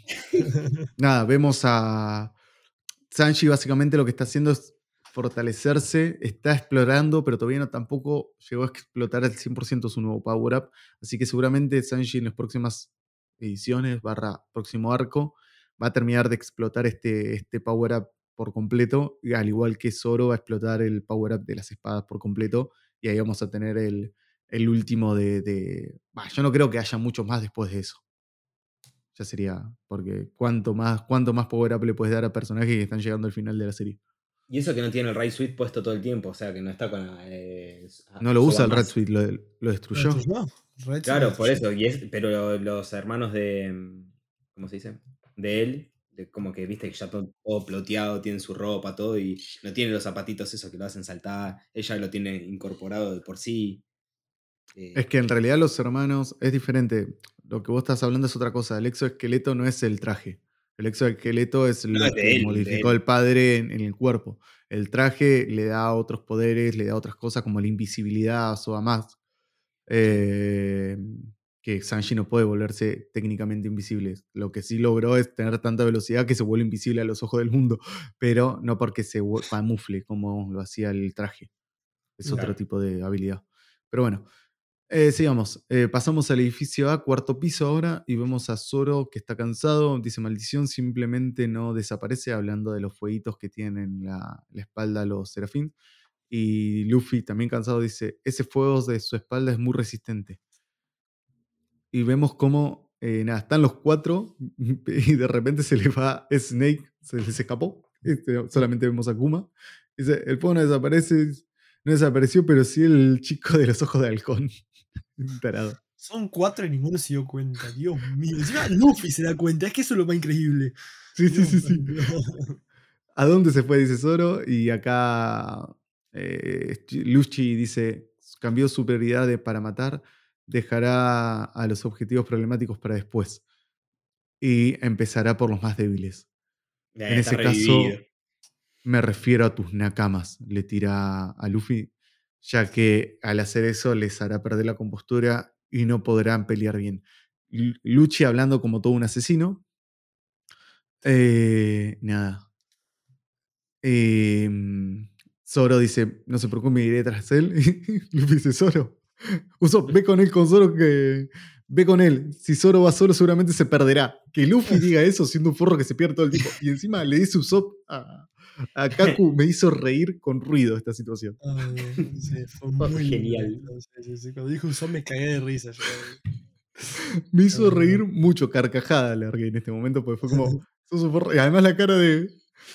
nada, vemos a Sanji básicamente lo que está haciendo es fortalecerse, está explorando, pero todavía no tampoco llegó a explotar al 100% su nuevo power up, así que seguramente Sanji en las próximas ediciones, barra próximo arco, va a terminar de explotar este, este power up por completo, al igual que Zoro va a explotar el power up de las espadas por completo, y ahí vamos a tener el, el último de... de- yo no creo que haya mucho más después de eso ya sería. Porque cuánto más, cuánto más power up le puedes dar a personajes que están llegando al final de la serie. Y eso que no tiene el Ray Suite puesto todo el tiempo, o sea que no está con la. eh, No lo usa el Red. Suite, lo, lo destruyó. Red Claro, Suit por destruyó. eso. Y es, pero los hermanos de. mm, ¿Cómo se dice? De él, de como que viste que ya todo, todo ploteado, tienen su ropa, todo, y no tiene los zapatitos esos que lo hacen saltar. Ella lo tiene incorporado de por sí. Eh, Es que en realidad los hermanos es diferente. Lo que vos estás hablando es otra cosa. El exoesqueleto no es el traje. El exoesqueleto es lo que él, modificó el padre en, en el cuerpo. El traje le da otros poderes, le da otras cosas como la invisibilidad o más. Eh, que Sanji no puede volverse técnicamente invisible. Lo que sí logró es tener tanta velocidad que se vuelve invisible a los ojos del mundo, pero no porque se camufle como lo hacía el traje. Es otro tipo de habilidad. Pero bueno, eh, sigamos. Eh, pasamos al edificio A, cuarto piso ahora, y vemos a Zoro que está cansado. Dice maldición, simplemente no desaparece, hablando de los fueguitos que tienen en la, la espalda los serafín. Y Luffy, también cansado, dice: Ese fuego de su espalda es muy resistente. Y vemos cómo eh, nada, están los cuatro, y de repente se le va Snake, se les escapó. Este, solamente vemos a Kuma. Dice: El fuego no desaparece, no desapareció, pero sí el chico de los ojos de halcón. Tarado. Son cuatro y ninguno se dio cuenta. Dios mío. Encima Luffy se da cuenta. Es que eso es lo más increíble. Sí, sí, Dios sí, sí. ¿A dónde se fue? Dice Zoro. Y acá eh, Luchi dice, cambió su prioridad de para matar, dejará a los objetivos problemáticos para después. Y empezará por los más débiles. En ese caso, me refiero a tus nakamas, le tira a Luffy, ya que al hacer eso les hará perder la compostura y no podrán pelear bien. Lu- Lucci hablando como todo un asesino. Eh, nada. Em, Zoro dice, no se preocupe, iré tras él. Luffy dice, Zoro, Usopp, ve con él, con Zoro que... Ve con él. Si Zoro va solo, seguramente se perderá. Que Luffy diga eso siendo un forro que se pierde todo el tiempo. Y encima le dice Usopp a, a Kaku, me hizo reír con ruido esta situación. Ay, sí, fue muy genial. lindo, sí, sí, sí. Cuando dijo Usopp me cagué de risa. yo. Me hizo Ah. reír mucho, carcajada largué en este momento, porque fue como. Y además la cara de,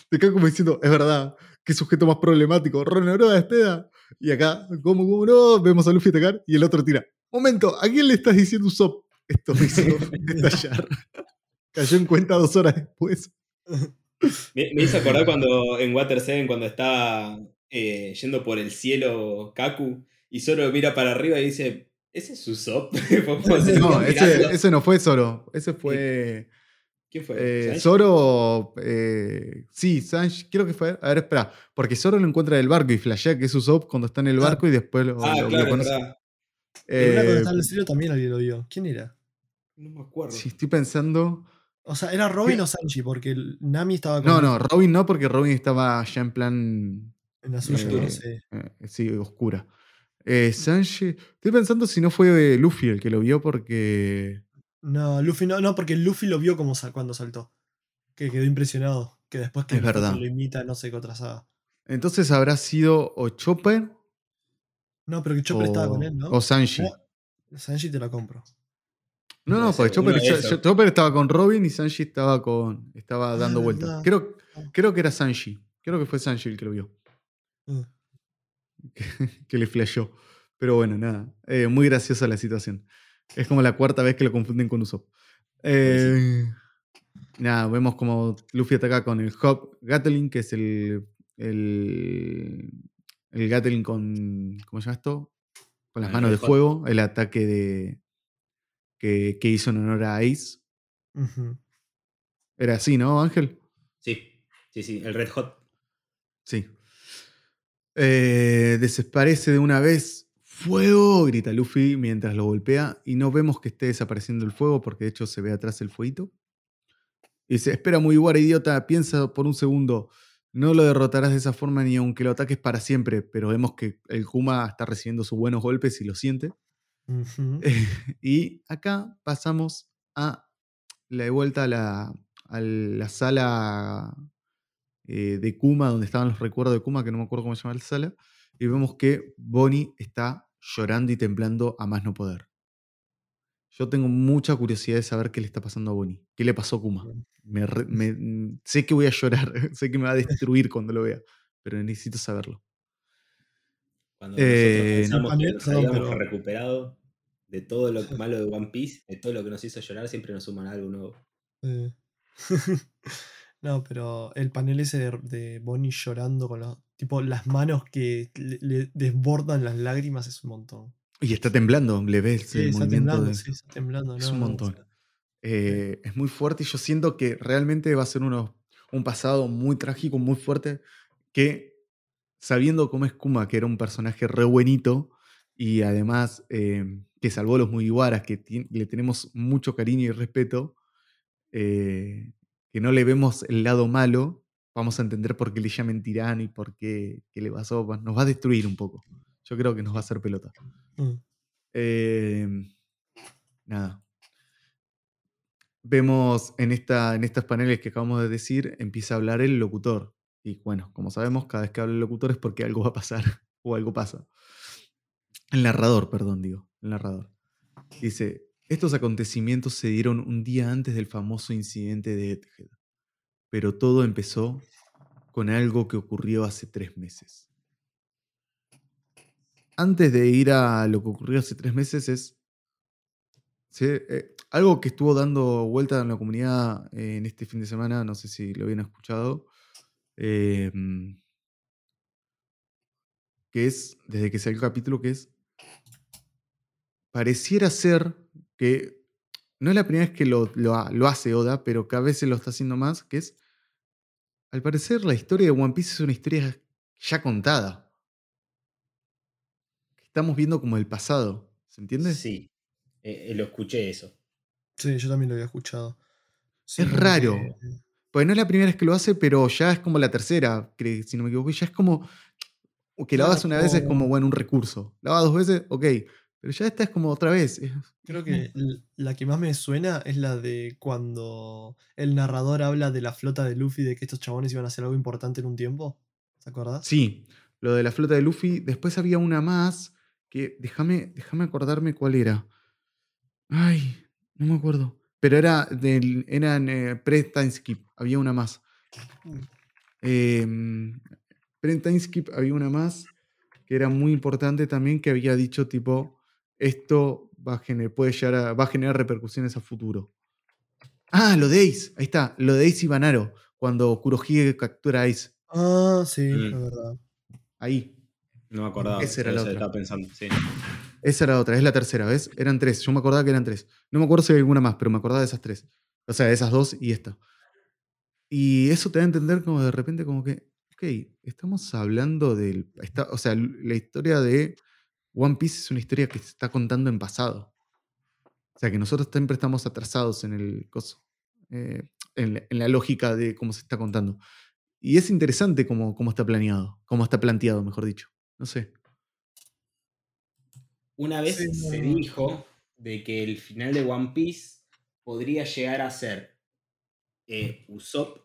de Kaku me diciendo, es verdad, qué sujeto más problemático, Ronoro despeda. Y acá, como, como no, vemos a Luffy atacar y el otro tira. Momento, ¿a quién le estás diciendo Usopp? Esto me hizo estallar. Cayó en cuenta dos horas después. Me, me hizo acordar cuando en Water 7, cuando está eh, yendo por el cielo Kaku, y Zoro mira para arriba y dice, ¿ese es Usopp? No, ese, no fue Zoro. Ese fue. ¿Quién fue? Eh, eh, sí, Sanji, creo que fue. A ver, espera. Porque Zoro lo encuentra del barco y flashea que es Usopp cuando está en el Ah. barco y después lo, Ah, lo- lo claro, es conoce. En cuando Eh, estaba en el cielo también alguien lo vio. ¿Quién era? No me acuerdo. sí, estoy pensando. O sea, ¿era Robin ¿Qué? o Sanji? Porque el Nami estaba con No, no, Robin no, porque Robin estaba ya en plan. en la suya, eh, no sé. eh, sí, oscura. Eh, Sanji. Estoy pensando si no fue Luffy el que lo vio porque. No, Luffy no, no, porque Luffy lo vio como sal- cuando saltó. Que quedó impresionado. Que después que Es verdad. lo imita, no sé qué otra saga. Entonces habrá sido o Chopper No, pero que Chopper estaba con o, él, ¿no? o Sanji. No, Sanji te la compro. No, no, uno Chopper, estaba con Robin y Sanji estaba con. Estaba Ah, dando vueltas. Creo, Ah. creo que era Sanji. Creo que fue Sanji el que lo vio. Mm. Que, que le flashó. Pero bueno, nada. eh, muy graciosa la situación. Es como la cuarta vez que lo confunden con Usopp. Eh, nada, vemos como Luffy ataca con el Hop Gatling, que es el. El, el Gatling con. ¿Cómo se llama esto? Con las El manos de fuego. El ataque de. Que, que hizo en honor a Ace. Era así, ¿no, Ángel? Sí, sí, sí, el Red Hot. Sí. Eh, desaparece de una vez. ¡Fuego! grita Luffy mientras lo golpea. Y no vemos que esté desapareciendo el fuego porque de hecho se ve atrás el fueguito. Y dice: Espera, muy guara, idiota. Piensa por un segundo. No lo derrotarás de esa forma ni aunque lo ataques para siempre. Pero vemos que el Kuma está recibiendo sus buenos golpes y lo siente. Y acá pasamos a la de vuelta a la, a la sala eh, de Kuma, donde estaban los recuerdos de Kuma, que no me acuerdo cómo se llama la sala, y vemos que Bonnie está llorando y temblando a más no poder. Yo tengo mucha curiosidad de saber qué le está pasando a Bonnie. ¿Qué le pasó a Kuma? Me- mm, sé que voy a llorar, sé que me va a destruir cuando lo vea, pero necesito saberlo. Cuando Eh, nosotros pensamos que nos habíamos pero- recuperado de todo lo malo de One Piece, de todo lo que nos hizo llorar, siempre nos suman algo nuevo. Eh. no, pero el panel ese de, de Bonnie llorando con los, tipo, las manos que le, le desbordan las lágrimas es un montón. Y está temblando, le ves Sí, el está movimiento temblando, de... sí, está temblando. Es no, un no, montón. Eh, es muy fuerte y yo siento que realmente va a ser uno, un pasado muy trágico, muy fuerte, que sabiendo cómo es Kuma, que era un personaje re buenito y además eh, que salvó a los Mugiwaras, que le tenemos mucho cariño y respeto, eh, que no le vemos el lado malo, vamos a entender por qué le llaman tirano y por qué, qué le pasó, nos va a destruir un poco. Yo creo que nos va a hacer pelota. mm. Eh, nada. Vemos en, esta, en estos paneles que acabamos de decir, empieza a hablar el locutor. Y bueno, como sabemos, cada vez que habla el locutor es porque algo va a pasar o algo pasa. El narrador, perdón, digo. El narrador. Dice, estos acontecimientos se dieron un día antes del famoso incidente de Edgehead. Pero todo empezó con algo que ocurrió hace tres meses. Antes de ir a lo que ocurrió hace tres meses es Sí, eh, algo que estuvo dando vuelta en la comunidad eh, en este fin de semana, no sé si lo habían escuchado, eh, mm, que es, desde que salió el capítulo, que es, pareciera ser que, no es la primera vez que lo, lo ha- lo hace Oda, pero que a veces lo está haciendo más, que es al parecer la historia de One Piece es una historia ya contada. Estamos viendo como el pasado, ¿se entiende? Sí, eh, eh, lo escuché eso. Sí, yo también lo había escuchado. Sí, Es raro. que- Pues no es la primera vez que lo hace, pero ya es como la tercera, si no me equivoco. Ya es como que la Claro, hagas una vez es como- bueno, un recurso. La hagas dos veces, ok. Pero ya esta es como otra vez. Creo que la que más me suena es la de cuando el narrador habla de la flota de Luffy, de que estos chabones iban a hacer algo importante en un tiempo. ¿Te acordás? Sí, lo de la flota de Luffy. Después había una más que déjame, déjame acordarme cuál era. Ay, no me acuerdo. Pero era del, eran eh, pre-time skip. Había una más. Mm. Em, pre-time skip había una más que era muy importante también que había dicho tipo esto va a generar, puede llegar a, va a generar repercusiones a futuro. Ah, lo de Ace. Ahí está. Lo de Ace y Banaro. Cuando Kurohige captura a Ace. Ah, sí, Mm. es verdad. Ahí. No me acordaba. Esa era pero la otra. Estaba pensando, sí. Esa era otra, es la tercera, ¿ves? Eran tres. Yo me acordaba que eran tres. No me acuerdo si hay alguna más, pero me acordaba de esas tres. O sea, de esas dos y esta. Y eso te da a entender como de repente como que, ok, estamos hablando del... está- o sea, la historia de One Piece es una historia que se está contando en pasado. O sea, que nosotros siempre estamos atrasados en el coso. eh, en, la- en la lógica de cómo se está contando. Y es interesante cómo, cómo está planeado, cómo está planteado, mejor dicho. No sé. Una vez Sí, se no. dijo de que el final de One Piece podría llegar a ser eh, Usopp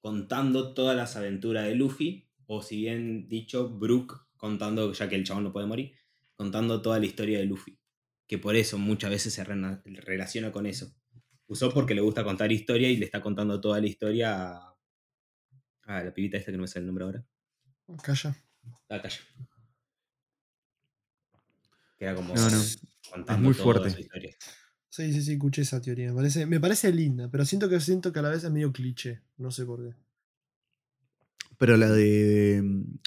contando todas las aventuras de Luffy, o si bien dicho, Brook contando, ya que el chabón no puede morir, contando toda la historia de Luffy. Que por eso muchas veces se relaciona con eso. Usopp porque le gusta contar historia y le está contando toda la historia a, a la pibita esta que no me sale el nombre ahora. Calla. La calla. Que era como No, no. contando muy toda fuerte. su historia. Sí, sí, sí, escuché esa teoría. Me parece, me parece linda, pero siento que siento que a la vez es medio cliché. No sé por qué. Pero la de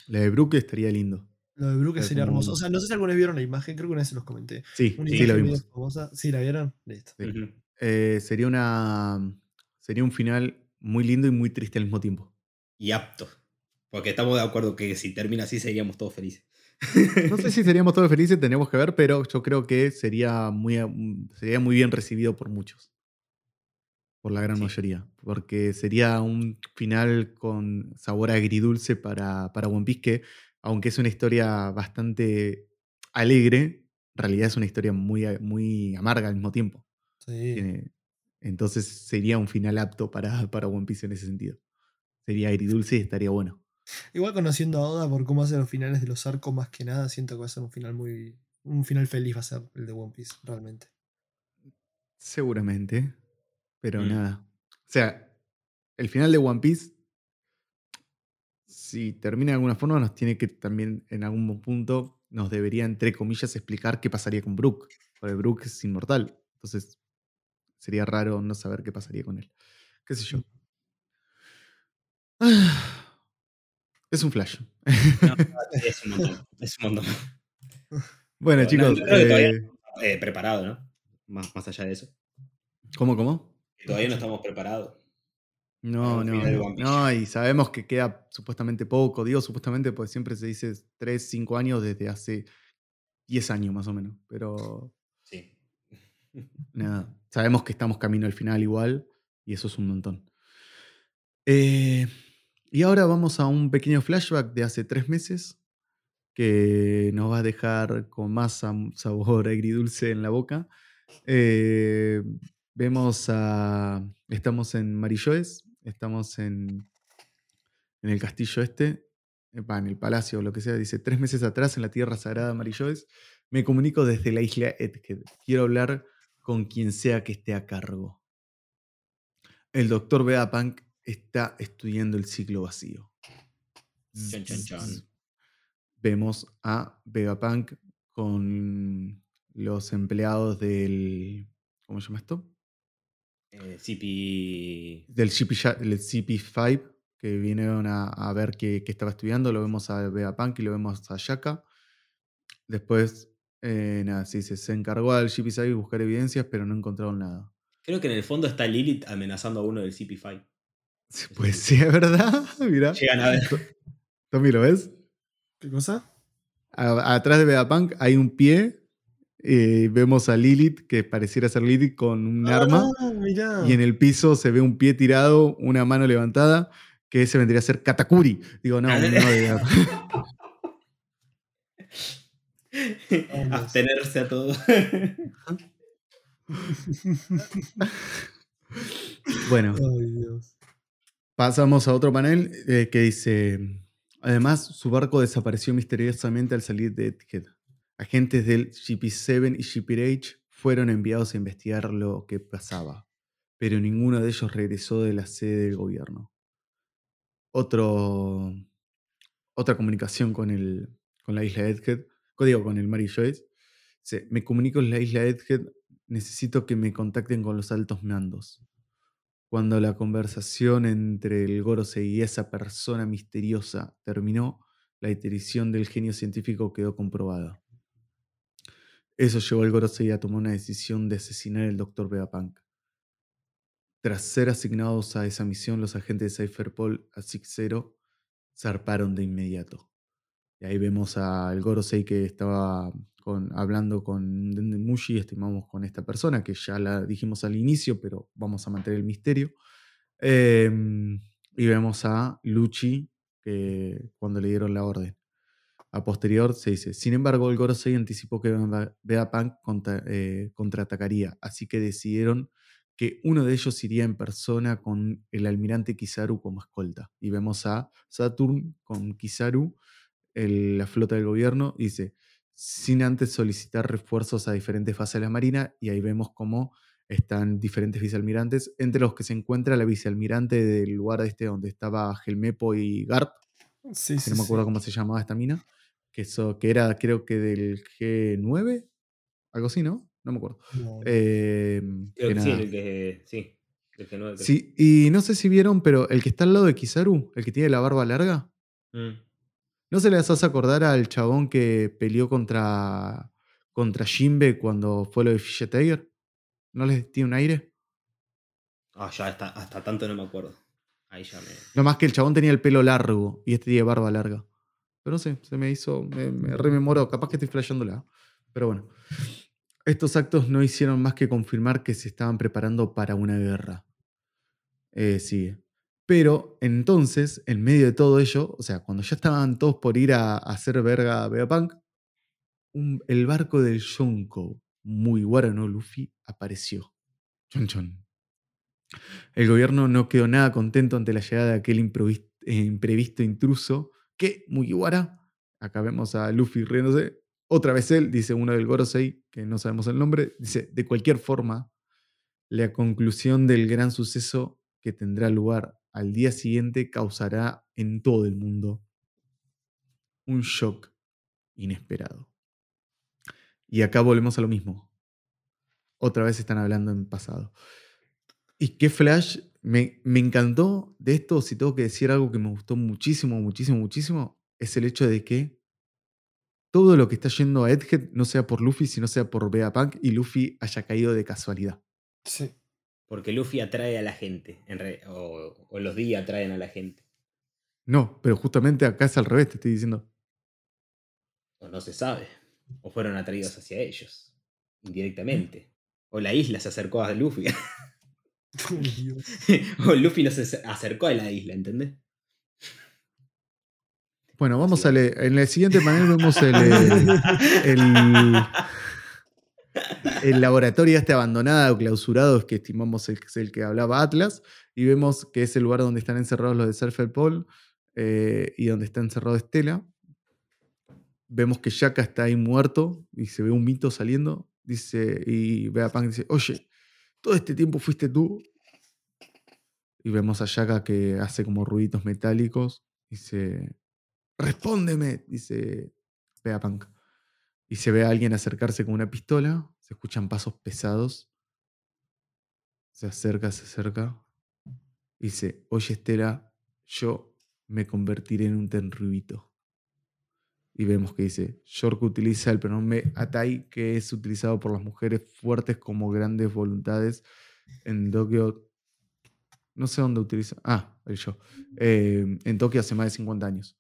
la de Brooke estaría lindo. Lo de Brooke sería como hermoso. O sea, no sé si alguna vez vieron la imagen, creo que una vez se los comenté. Sí, Una sí, imagen la medio vimos. famosa. ¿Sí la vieron? Listo. Sí. Eh, sería una sería un final muy lindo y muy triste al mismo tiempo. Y apto. Porque estamos de acuerdo que si termina así seríamos todos felices. No sé si seríamos todos felices, tendríamos que ver, pero yo creo que sería muy, mm, sería muy bien recibido por muchos. Por la gran Sí. mayoría. Porque sería un final con sabor agridulce para, para One Piece, que aunque es una historia bastante alegre, en realidad es una historia muy, muy amarga al mismo tiempo. Sí. Entonces sería un final apto para, para One Piece en ese sentido. Sería agridulce y estaría bueno. Igual conociendo a Oda por cómo hace los finales de los arcos, más que nada, siento que va a ser un final muy. Un final feliz va a ser el de One Piece, realmente. Seguramente. Pero Mm. nada. O sea, el final de One Piece, si termina de alguna forma, nos tiene que también, en algún punto, nos debería, entre comillas, explicar qué pasaría con Brook. Porque Brook es inmortal. Entonces, sería raro no saber qué pasaría con él. ¿Qué sé yo? Ah, Es un flash. No, es un montón. Es un montón. bueno, Pero chicos. no, creo que todavía- eh, Eh, preparado, ¿no? Más, más allá de eso. ¿Cómo, cómo? Todavía no estamos preparados. No, no, no, y sabemos que queda supuestamente poco, digo supuestamente porque siempre se dice 3, 5 años desde hace 10 años más o menos, pero Sí. nada, sabemos que estamos camino al final igual y eso es un montón. Eh, y ahora vamos a un pequeño flashback de hace 3 meses que nos va a dejar con más sabor agridulce en la boca. Eh, vemos a. Estamos en Marilloes, estamos en, en el castillo este, eh, en el palacio o lo que sea. Dice: Tres meses atrás, en la tierra sagrada Marilloes, me comunico desde la isla Edgehead. Quiero hablar con quien sea que esté a cargo. El doctor Vegapunk está estudiando el ciclo vacío. Vemos a Vegapunk con los empleados del. ¿Cómo se llama esto? Eh, CP. Del CP, el CP5, que vinieron a, a ver qué, estaba estudiando. Lo vemos a Vegapunk y lo vemos a Shaka. Después, eh, nada, sí, se, se encargó al CP5 de buscar evidencias, pero no encontraron nada. Creo que en el fondo está Lilith amenazando a uno del CP5. Pues sí, es verdad. Mira. Llegan a ver. Tommy, ¿lo ves? ¿Qué cosa? A- atrás de Vegapunk hay un pie. eh, vemos a Lilith, que pareciera ser Lilith con un arma. Ah, mirá. Y en el piso se ve un pie tirado, una mano levantada, que ese vendría a ser Katakuri. Digo, no, no, Vegapunk. Abstenerse a todo. Bueno, Ay, Dios. Pasamos a otro panel eh, que dice: Además, su barco desapareció misteriosamente al salir de Egghead. Agentes del GP7 y GPH fueron enviados a investigar lo que pasaba, pero ninguno de ellos regresó de la sede del gobierno. Otro, otra comunicación con, el, con la isla Egghead, digo, con el Mary Joyce. Me comunico en la isla Egghead, necesito que me contacten con los altos mandos. Cuando la conversación entre el Gorosei y esa persona misteriosa terminó, la iterición del genio científico quedó comprobada. Eso llevó al Gorosei a tomar una decisión de asesinar al Dr. Vegapunk. Tras ser asignados a esa misión, los agentes de Cypherpol a Six Zero zarparon de inmediato. Y ahí vemos al Gorosei que estaba hablando con Dendemushi, estimamos con esta persona, que ya la dijimos al inicio, pero vamos a mantener el misterio. Em, y vemos a Luchi, que cuando le dieron la orden. A posterior se dice, sin embargo, el Gorosei anticipó que Vega- Vegapunk contra- eh, contraatacaría, así que decidieron que uno de ellos iría en persona con el almirante Kizaru como escolta. Y vemos a Saturn con Kizaru, la flota del gobierno, dice, sin antes solicitar refuerzos a diferentes fases de la Marina, y ahí vemos cómo están diferentes vicealmirantes, entre los que se encuentra la vicealmirante del lugar este donde estaba Gelmepo y Garp, Sí, que sí, no me acuerdo sí. cómo se llamaba esta mina, que, eso, que era creo que del G9, algo así, ¿no? No me acuerdo. No, Eh, Creo que que sí, el que. Sí. El que no. el que- Sí, y no sé si vieron, pero el que está al lado de Kizaru, el que tiene la barba larga, Mm. ¿No se les hace acordar al chabón que peleó contra, contra Jimbe cuando fue lo de Fisher Tiger? ¿No les tiene un aire? Ah, ya hasta, hasta tanto no me acuerdo. Ahí ya me. No más que el chabón tenía el pelo largo y este tiene barba larga. Pero no sé, se me hizo, me, me rememoró, capaz que estoy flasheándola. Pero bueno, estos actos no hicieron más que confirmar que se estaban preparando para una guerra. Eh, sigue. Pero entonces, en medio de todo ello, o sea, cuando ya estaban todos por ir a, hacer verga a Vegapunk, un- el barco del Yonko, muy no Luffy, apareció. Chon chon. El gobierno no quedó nada contento ante la llegada de aquel improvis- eh, imprevisto intruso que Mugiwara, acá vemos a Luffy riéndose, otra vez él, dice uno del Gorosei, que no sabemos el nombre, dice, de cualquier forma, la conclusión del gran suceso que tendrá lugar al día siguiente causará en todo el mundo un shock inesperado. Y acá volvemos a lo mismo. Otra vez están hablando en pasado. Y qué flash, me, me encantó de esto, si tengo que decir algo que me gustó muchísimo, muchísimo, muchísimo, es el hecho de que todo lo que está yendo a Egghead no sea por Luffy, sino sea por Vegapunk y Luffy haya caído de casualidad. Sí. Porque Luffy atrae a la gente. en re- o, o los días atraen a la gente. No, pero justamente acá es al revés, te estoy diciendo. O no se sabe. O fueron atraídos hacia ellos. Indirectamente. O la isla se acercó a Luffy. Uy, Dios. o Luffy no se acercó a la isla, ¿entendés? Bueno, vamos Sí. a leer. En el siguiente panel vemos el, eh, el, el laboratorio este abandonado o clausurado, que estimamos es el que hablaba Atlas, y vemos que es el lugar donde están encerrados los de Surfer Paul eh, y donde está encerrado Estela. Vemos que Shaka está ahí muerto y se ve un mito saliendo. Dice, y Vegapunk dice, oye, todo este tiempo fuiste tú. Y vemos a Shaka que hace como ruiditos metálicos. Dice, respóndeme, dice Vegapunk. Y se ve a alguien acercarse con una pistola. Se escuchan pasos pesados. Se acerca, se acerca. Dice, oye Estela, yo me convertiré en un tenryubito. Y vemos que dice, York utiliza el pronombre Atai, que es utilizado por las mujeres fuertes como grandes voluntades en Tokio. No sé dónde utiliza. Ah, el yo, eh, en Tokio hace más de 50 años.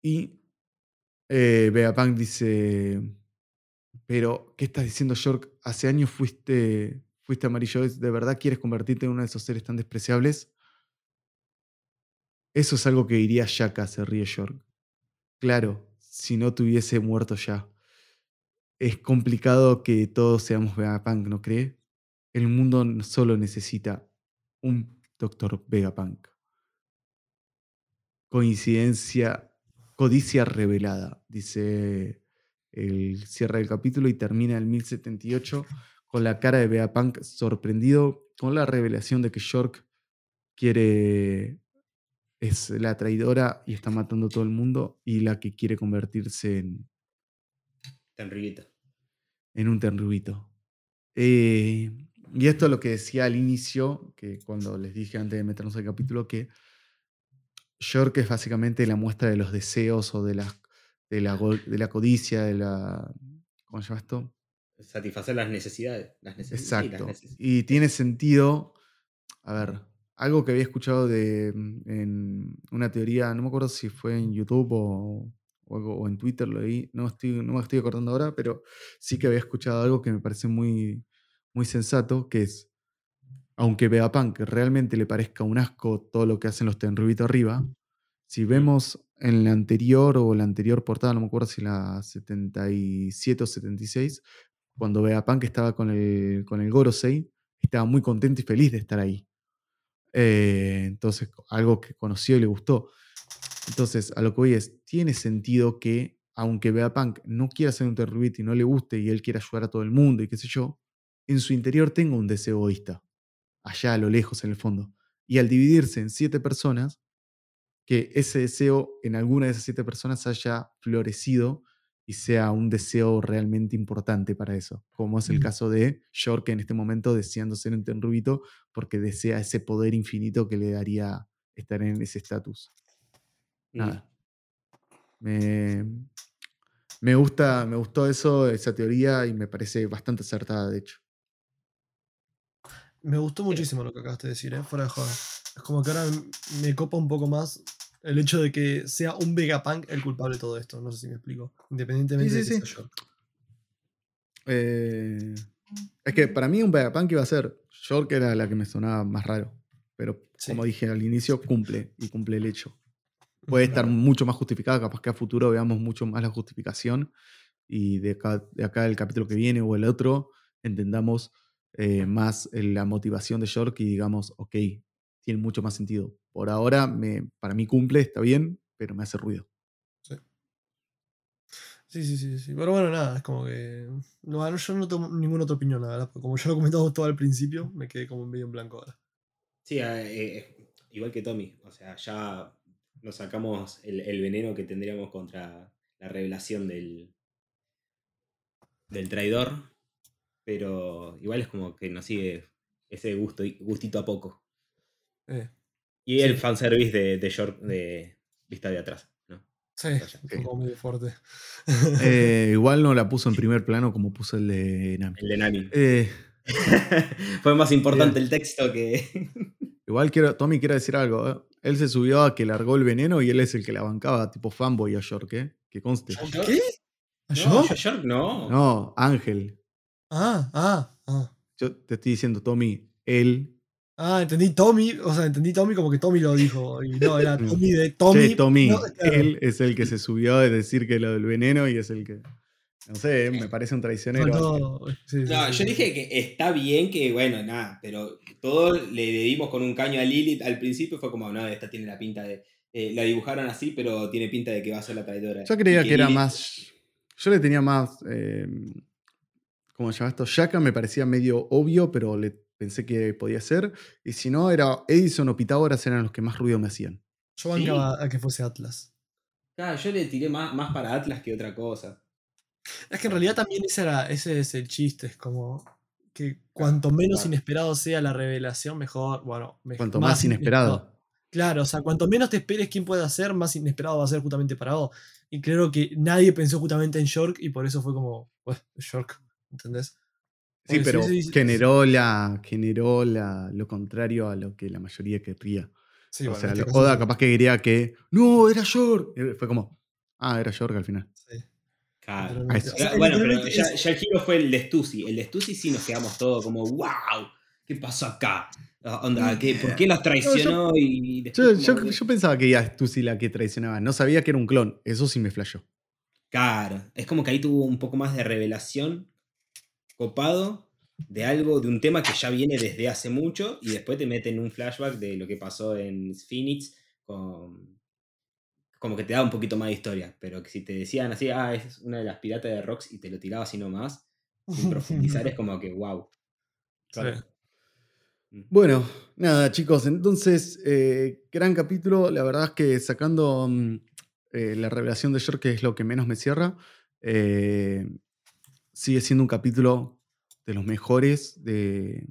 Y eh, Vegapunk dice, pero, ¿qué estás diciendo, York? Hace años fuiste, fuiste amarillo. ¿De verdad quieres convertirte en uno de esos seres tan despreciables? Eso es algo que diría Shaka, se ríe York. Claro, si no te hubiese muerto ya. Es complicado que todos seamos Vegapunk, ¿no cree? El mundo solo necesita un Dr. Vegapunk. Coincidencia, codicia revelada, dice el cierre del capítulo y termina el 1078 con la cara de Vegapunk sorprendido con la revelación de que York quiere es la traidora y está matando a todo el mundo y la que quiere convertirse en Tenryubito. en un tenrubito. Eh, y esto es lo que decía al inicio, que cuando les dije antes de meternos al capítulo, que York es básicamente la muestra de los deseos o de la, de la, de la codicia, de la... ¿Cómo se llama esto? Satisfacer las necesidades. Las necesi- sí, las Exacto. Y tiene sentido, a ver, algo que había escuchado de, mm, en una teoría, no me acuerdo si fue en YouTube o, o en Twitter, lo leí, no, estoy, no me estoy acordando ahora, pero sí que había escuchado algo que me parece muy, muy sensato, que es, aunque Vegapunk realmente le parezca un asco todo lo que hacen los Tenryubito arriba, si vemos en la anterior o la anterior portada, no me acuerdo si la 77 o 76, cuando Vegapunk estaba con el, con el Gorosei, estaba muy contento y feliz de estar ahí. Eh, entonces, algo que conoció y le gustó. Entonces, a lo que voy es, tiene sentido que, aunque Vegapunk no quiera ser un Tenryubito y no le guste y él quiera ayudar a todo el mundo y qué sé yo, en su interior tenga un deseo egoísta, allá a lo lejos en el fondo. Y al dividirse en siete personas, que ese deseo en alguna de esas siete personas haya florecido y sea un deseo realmente importante para eso, como es el caso de York en este momento deseando ser un Tenrubito porque desea ese poder infinito que le daría estar en ese estatus. Nada. Me, me gusta, me gustó eso, esa teoría, y me parece bastante acertada, de hecho. Me gustó muchísimo lo que acabaste de decir, ¿eh? fuera de joda. Es como que ahora me copa un poco más el hecho de que sea un Vegapunk el culpable de todo esto. No sé si me explico. Independientemente Sí, de sí, que sí. sea York. Eh, es que para mí un Vegapunk iba a ser York era la que me sonaba más raro. Pero como dije al inicio, cumple y cumple el hecho. Puede estar mucho más justificada, capaz que a futuro veamos mucho más la justificación y de acá, de acá el capítulo que viene o el otro entendamos eh, más la motivación de York y digamos, ok, tiene mucho más sentido. Por ahora, me, para mí cumple, está bien, pero me hace ruido. Sí, sí, sí, sí. Pero bueno, nada, es como que. No, no, yo no tengo ninguna otra opinión, la verdad. Porque como ya lo comentamos todo al principio, me quedé como medio en blanco ahora. Sí, eh, eh, igual que Tommy. O sea, ya nos sacamos el, el veneno que tendríamos contra la revelación del, del traidor. Pero igual es como que nos sigue ese gusto, gustito a poco. Eh, Y el fanservice de, de York de vista de atrás. ¿no? sí, un poco medio fuerte. Eh, igual no la puso en primer plano como puso el de Nami. El de Nami. Eh, Fue más importante el texto que. igual quiero, Tommy quiere decir algo. ¿eh? Él se subió a que largó el veneno y él es el que la bancaba, tipo fanboy a York, ¿eh? Que conste. ¿Qué? ¿A No, yo? York no. No, Ángel. Ah, ah, ah. Yo te estoy diciendo, Tommy, él. Ah, entendí Tommy, o sea, entendí Tommy como que Tommy lo dijo. Y no, era No. Tommy de Tommy. Che, Tommy, no, claro. él es el que se subió a decir que lo del veneno y es el que. No sé, me parece un traicionero. No, no, sí, sí, No, sí, yo dije que está bien que, bueno, nada, pero todo le dimos con un caño a Lilith al principio, fue como, no, esta tiene la pinta de. eh, la dibujaron así, pero tiene pinta de que va a ser la traidora. Yo creía que era Lilith- más. Yo le tenía más. eh, ¿Cómo se llama esto? Shaka me parecía medio obvio, pero le pensé que podía ser. Y si no, era Edison o Pitágoras eran los que más ruido me hacían. Yo bancaba a que fuese Atlas. Claro, yo le tiré más, más para Atlas que otra cosa. Es que en realidad también ese, era, ese es el chiste, es como que cuanto menos claro. inesperado sea la revelación, mejor, bueno, me- Cuanto más inesperado. Claro, o sea, cuanto menos te esperes quién puede ser, más inesperado va a ser justamente para vos. Y creo que nadie pensó justamente en York y por eso fue como, pues, York, ¿entendés? Sí, pero sí, sí, sí. generó, la, generó la, lo contrario a lo que la mayoría querría. Sí, o bueno, sea, este lo- Oda capaz que quería que. ¡No! ¡Era York! Y Fue como. Ah, era York al final. Sí, Claro. O sea, bueno, pero ya, el giro fue el de Stussy. El de Stussy sí nos quedamos todos como, wow, ¿qué pasó acá? Ah, Onda, ¿qué- ¿Por qué los traicionó? y Yo, después yo, yo pensaba que ya tú sí la que traicionaba. No sabía que era un clon. Eso sí me flashó. Claro, es como que ahí tuvo un poco más de revelación copado de algo, de un tema que ya viene desde hace mucho y después te meten un flashback de lo que pasó en Phoenix con... Como que te da un poquito más de historia, pero que si te decían así, ah, es una de las piratas de Rocks y te lo tiraba así nomás, sin profundizar es como que, wow. Sí. Bueno, nada, chicos. Entonces, eh, gran capítulo. La verdad es que sacando mm, eh, la revelación de York, que es lo que menos me cierra, eh, sigue siendo un capítulo de los mejores. De,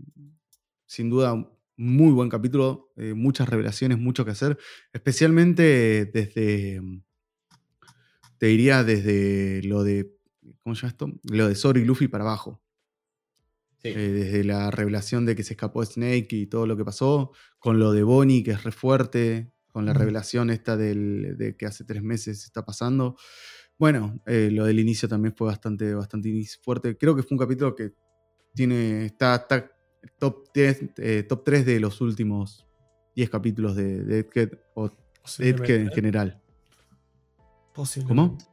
sin duda, muy buen capítulo. eh, muchas revelaciones, mucho que hacer. Especialmente desde. mm, Te diría desde lo de. ¿Cómo se llama esto? Lo de Zoro y Luffy para abajo. Sí. Eh, desde la revelación de que se escapó Snake y todo lo que pasó, con lo de Bonnie, que es re fuerte, con la revelación esta del, de que hace tres meses está pasando. Bueno, eh, lo del inicio también fue bastante, bastante fuerte. Creo que fue un capítulo que tiene, está, está top, 10, eh, top 3 de los últimos 10 capítulos de, de o Egghead en ¿eh? general. Posiblemente.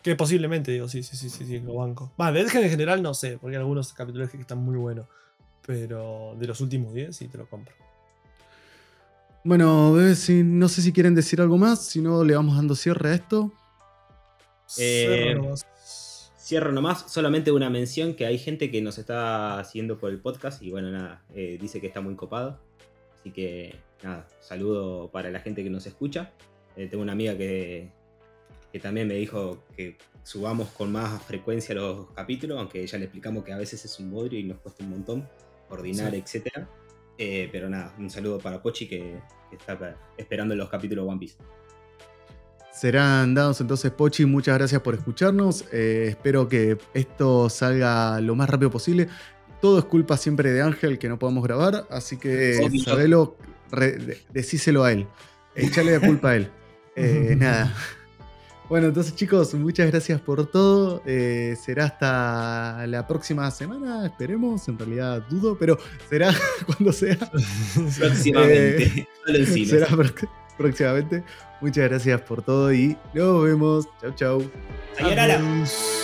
Que posiblemente, digo, sí, sí, sí, sí, sí, lo banco. Va, de Edgen en general no sé, porque hay algunos capítulos que están muy buenos. Pero de los últimos 10 sí te lo compro. Bueno, no sé si quieren decir algo más, si no le vamos dando cierre a esto. Eh. Cierro nomás, solamente una mención que hay gente que nos está siguiendo por el podcast y bueno, nada, eh, dice que está muy copado. Así que nada, saludo para la gente que nos escucha. Eh, tengo una amiga que, que también me dijo que subamos con más frecuencia los capítulos, aunque ya le explicamos que a veces es un bodrio y nos cuesta un montón coordinar, Sí. etcétera. Eh, pero nada, un saludo para Pochi que, que está esperando los capítulos One Piece. Serán dados entonces, Pochi. Muchas gracias por escucharnos. Eh, espero que esto salga lo más rápido posible. Todo es culpa siempre de Ángel que no podamos grabar, así que Obvio. sabelo, re- de- decíselo a él. Échale la culpa a él. Eh, nada. Bueno, entonces chicos, muchas gracias por todo. Eh, será hasta la próxima semana, esperemos. En realidad dudo, pero será cuando sea. Próximamente, cines. será próximamente. Muchas gracias por todo y nos vemos. Chau, chau. Sayonara. Adiós.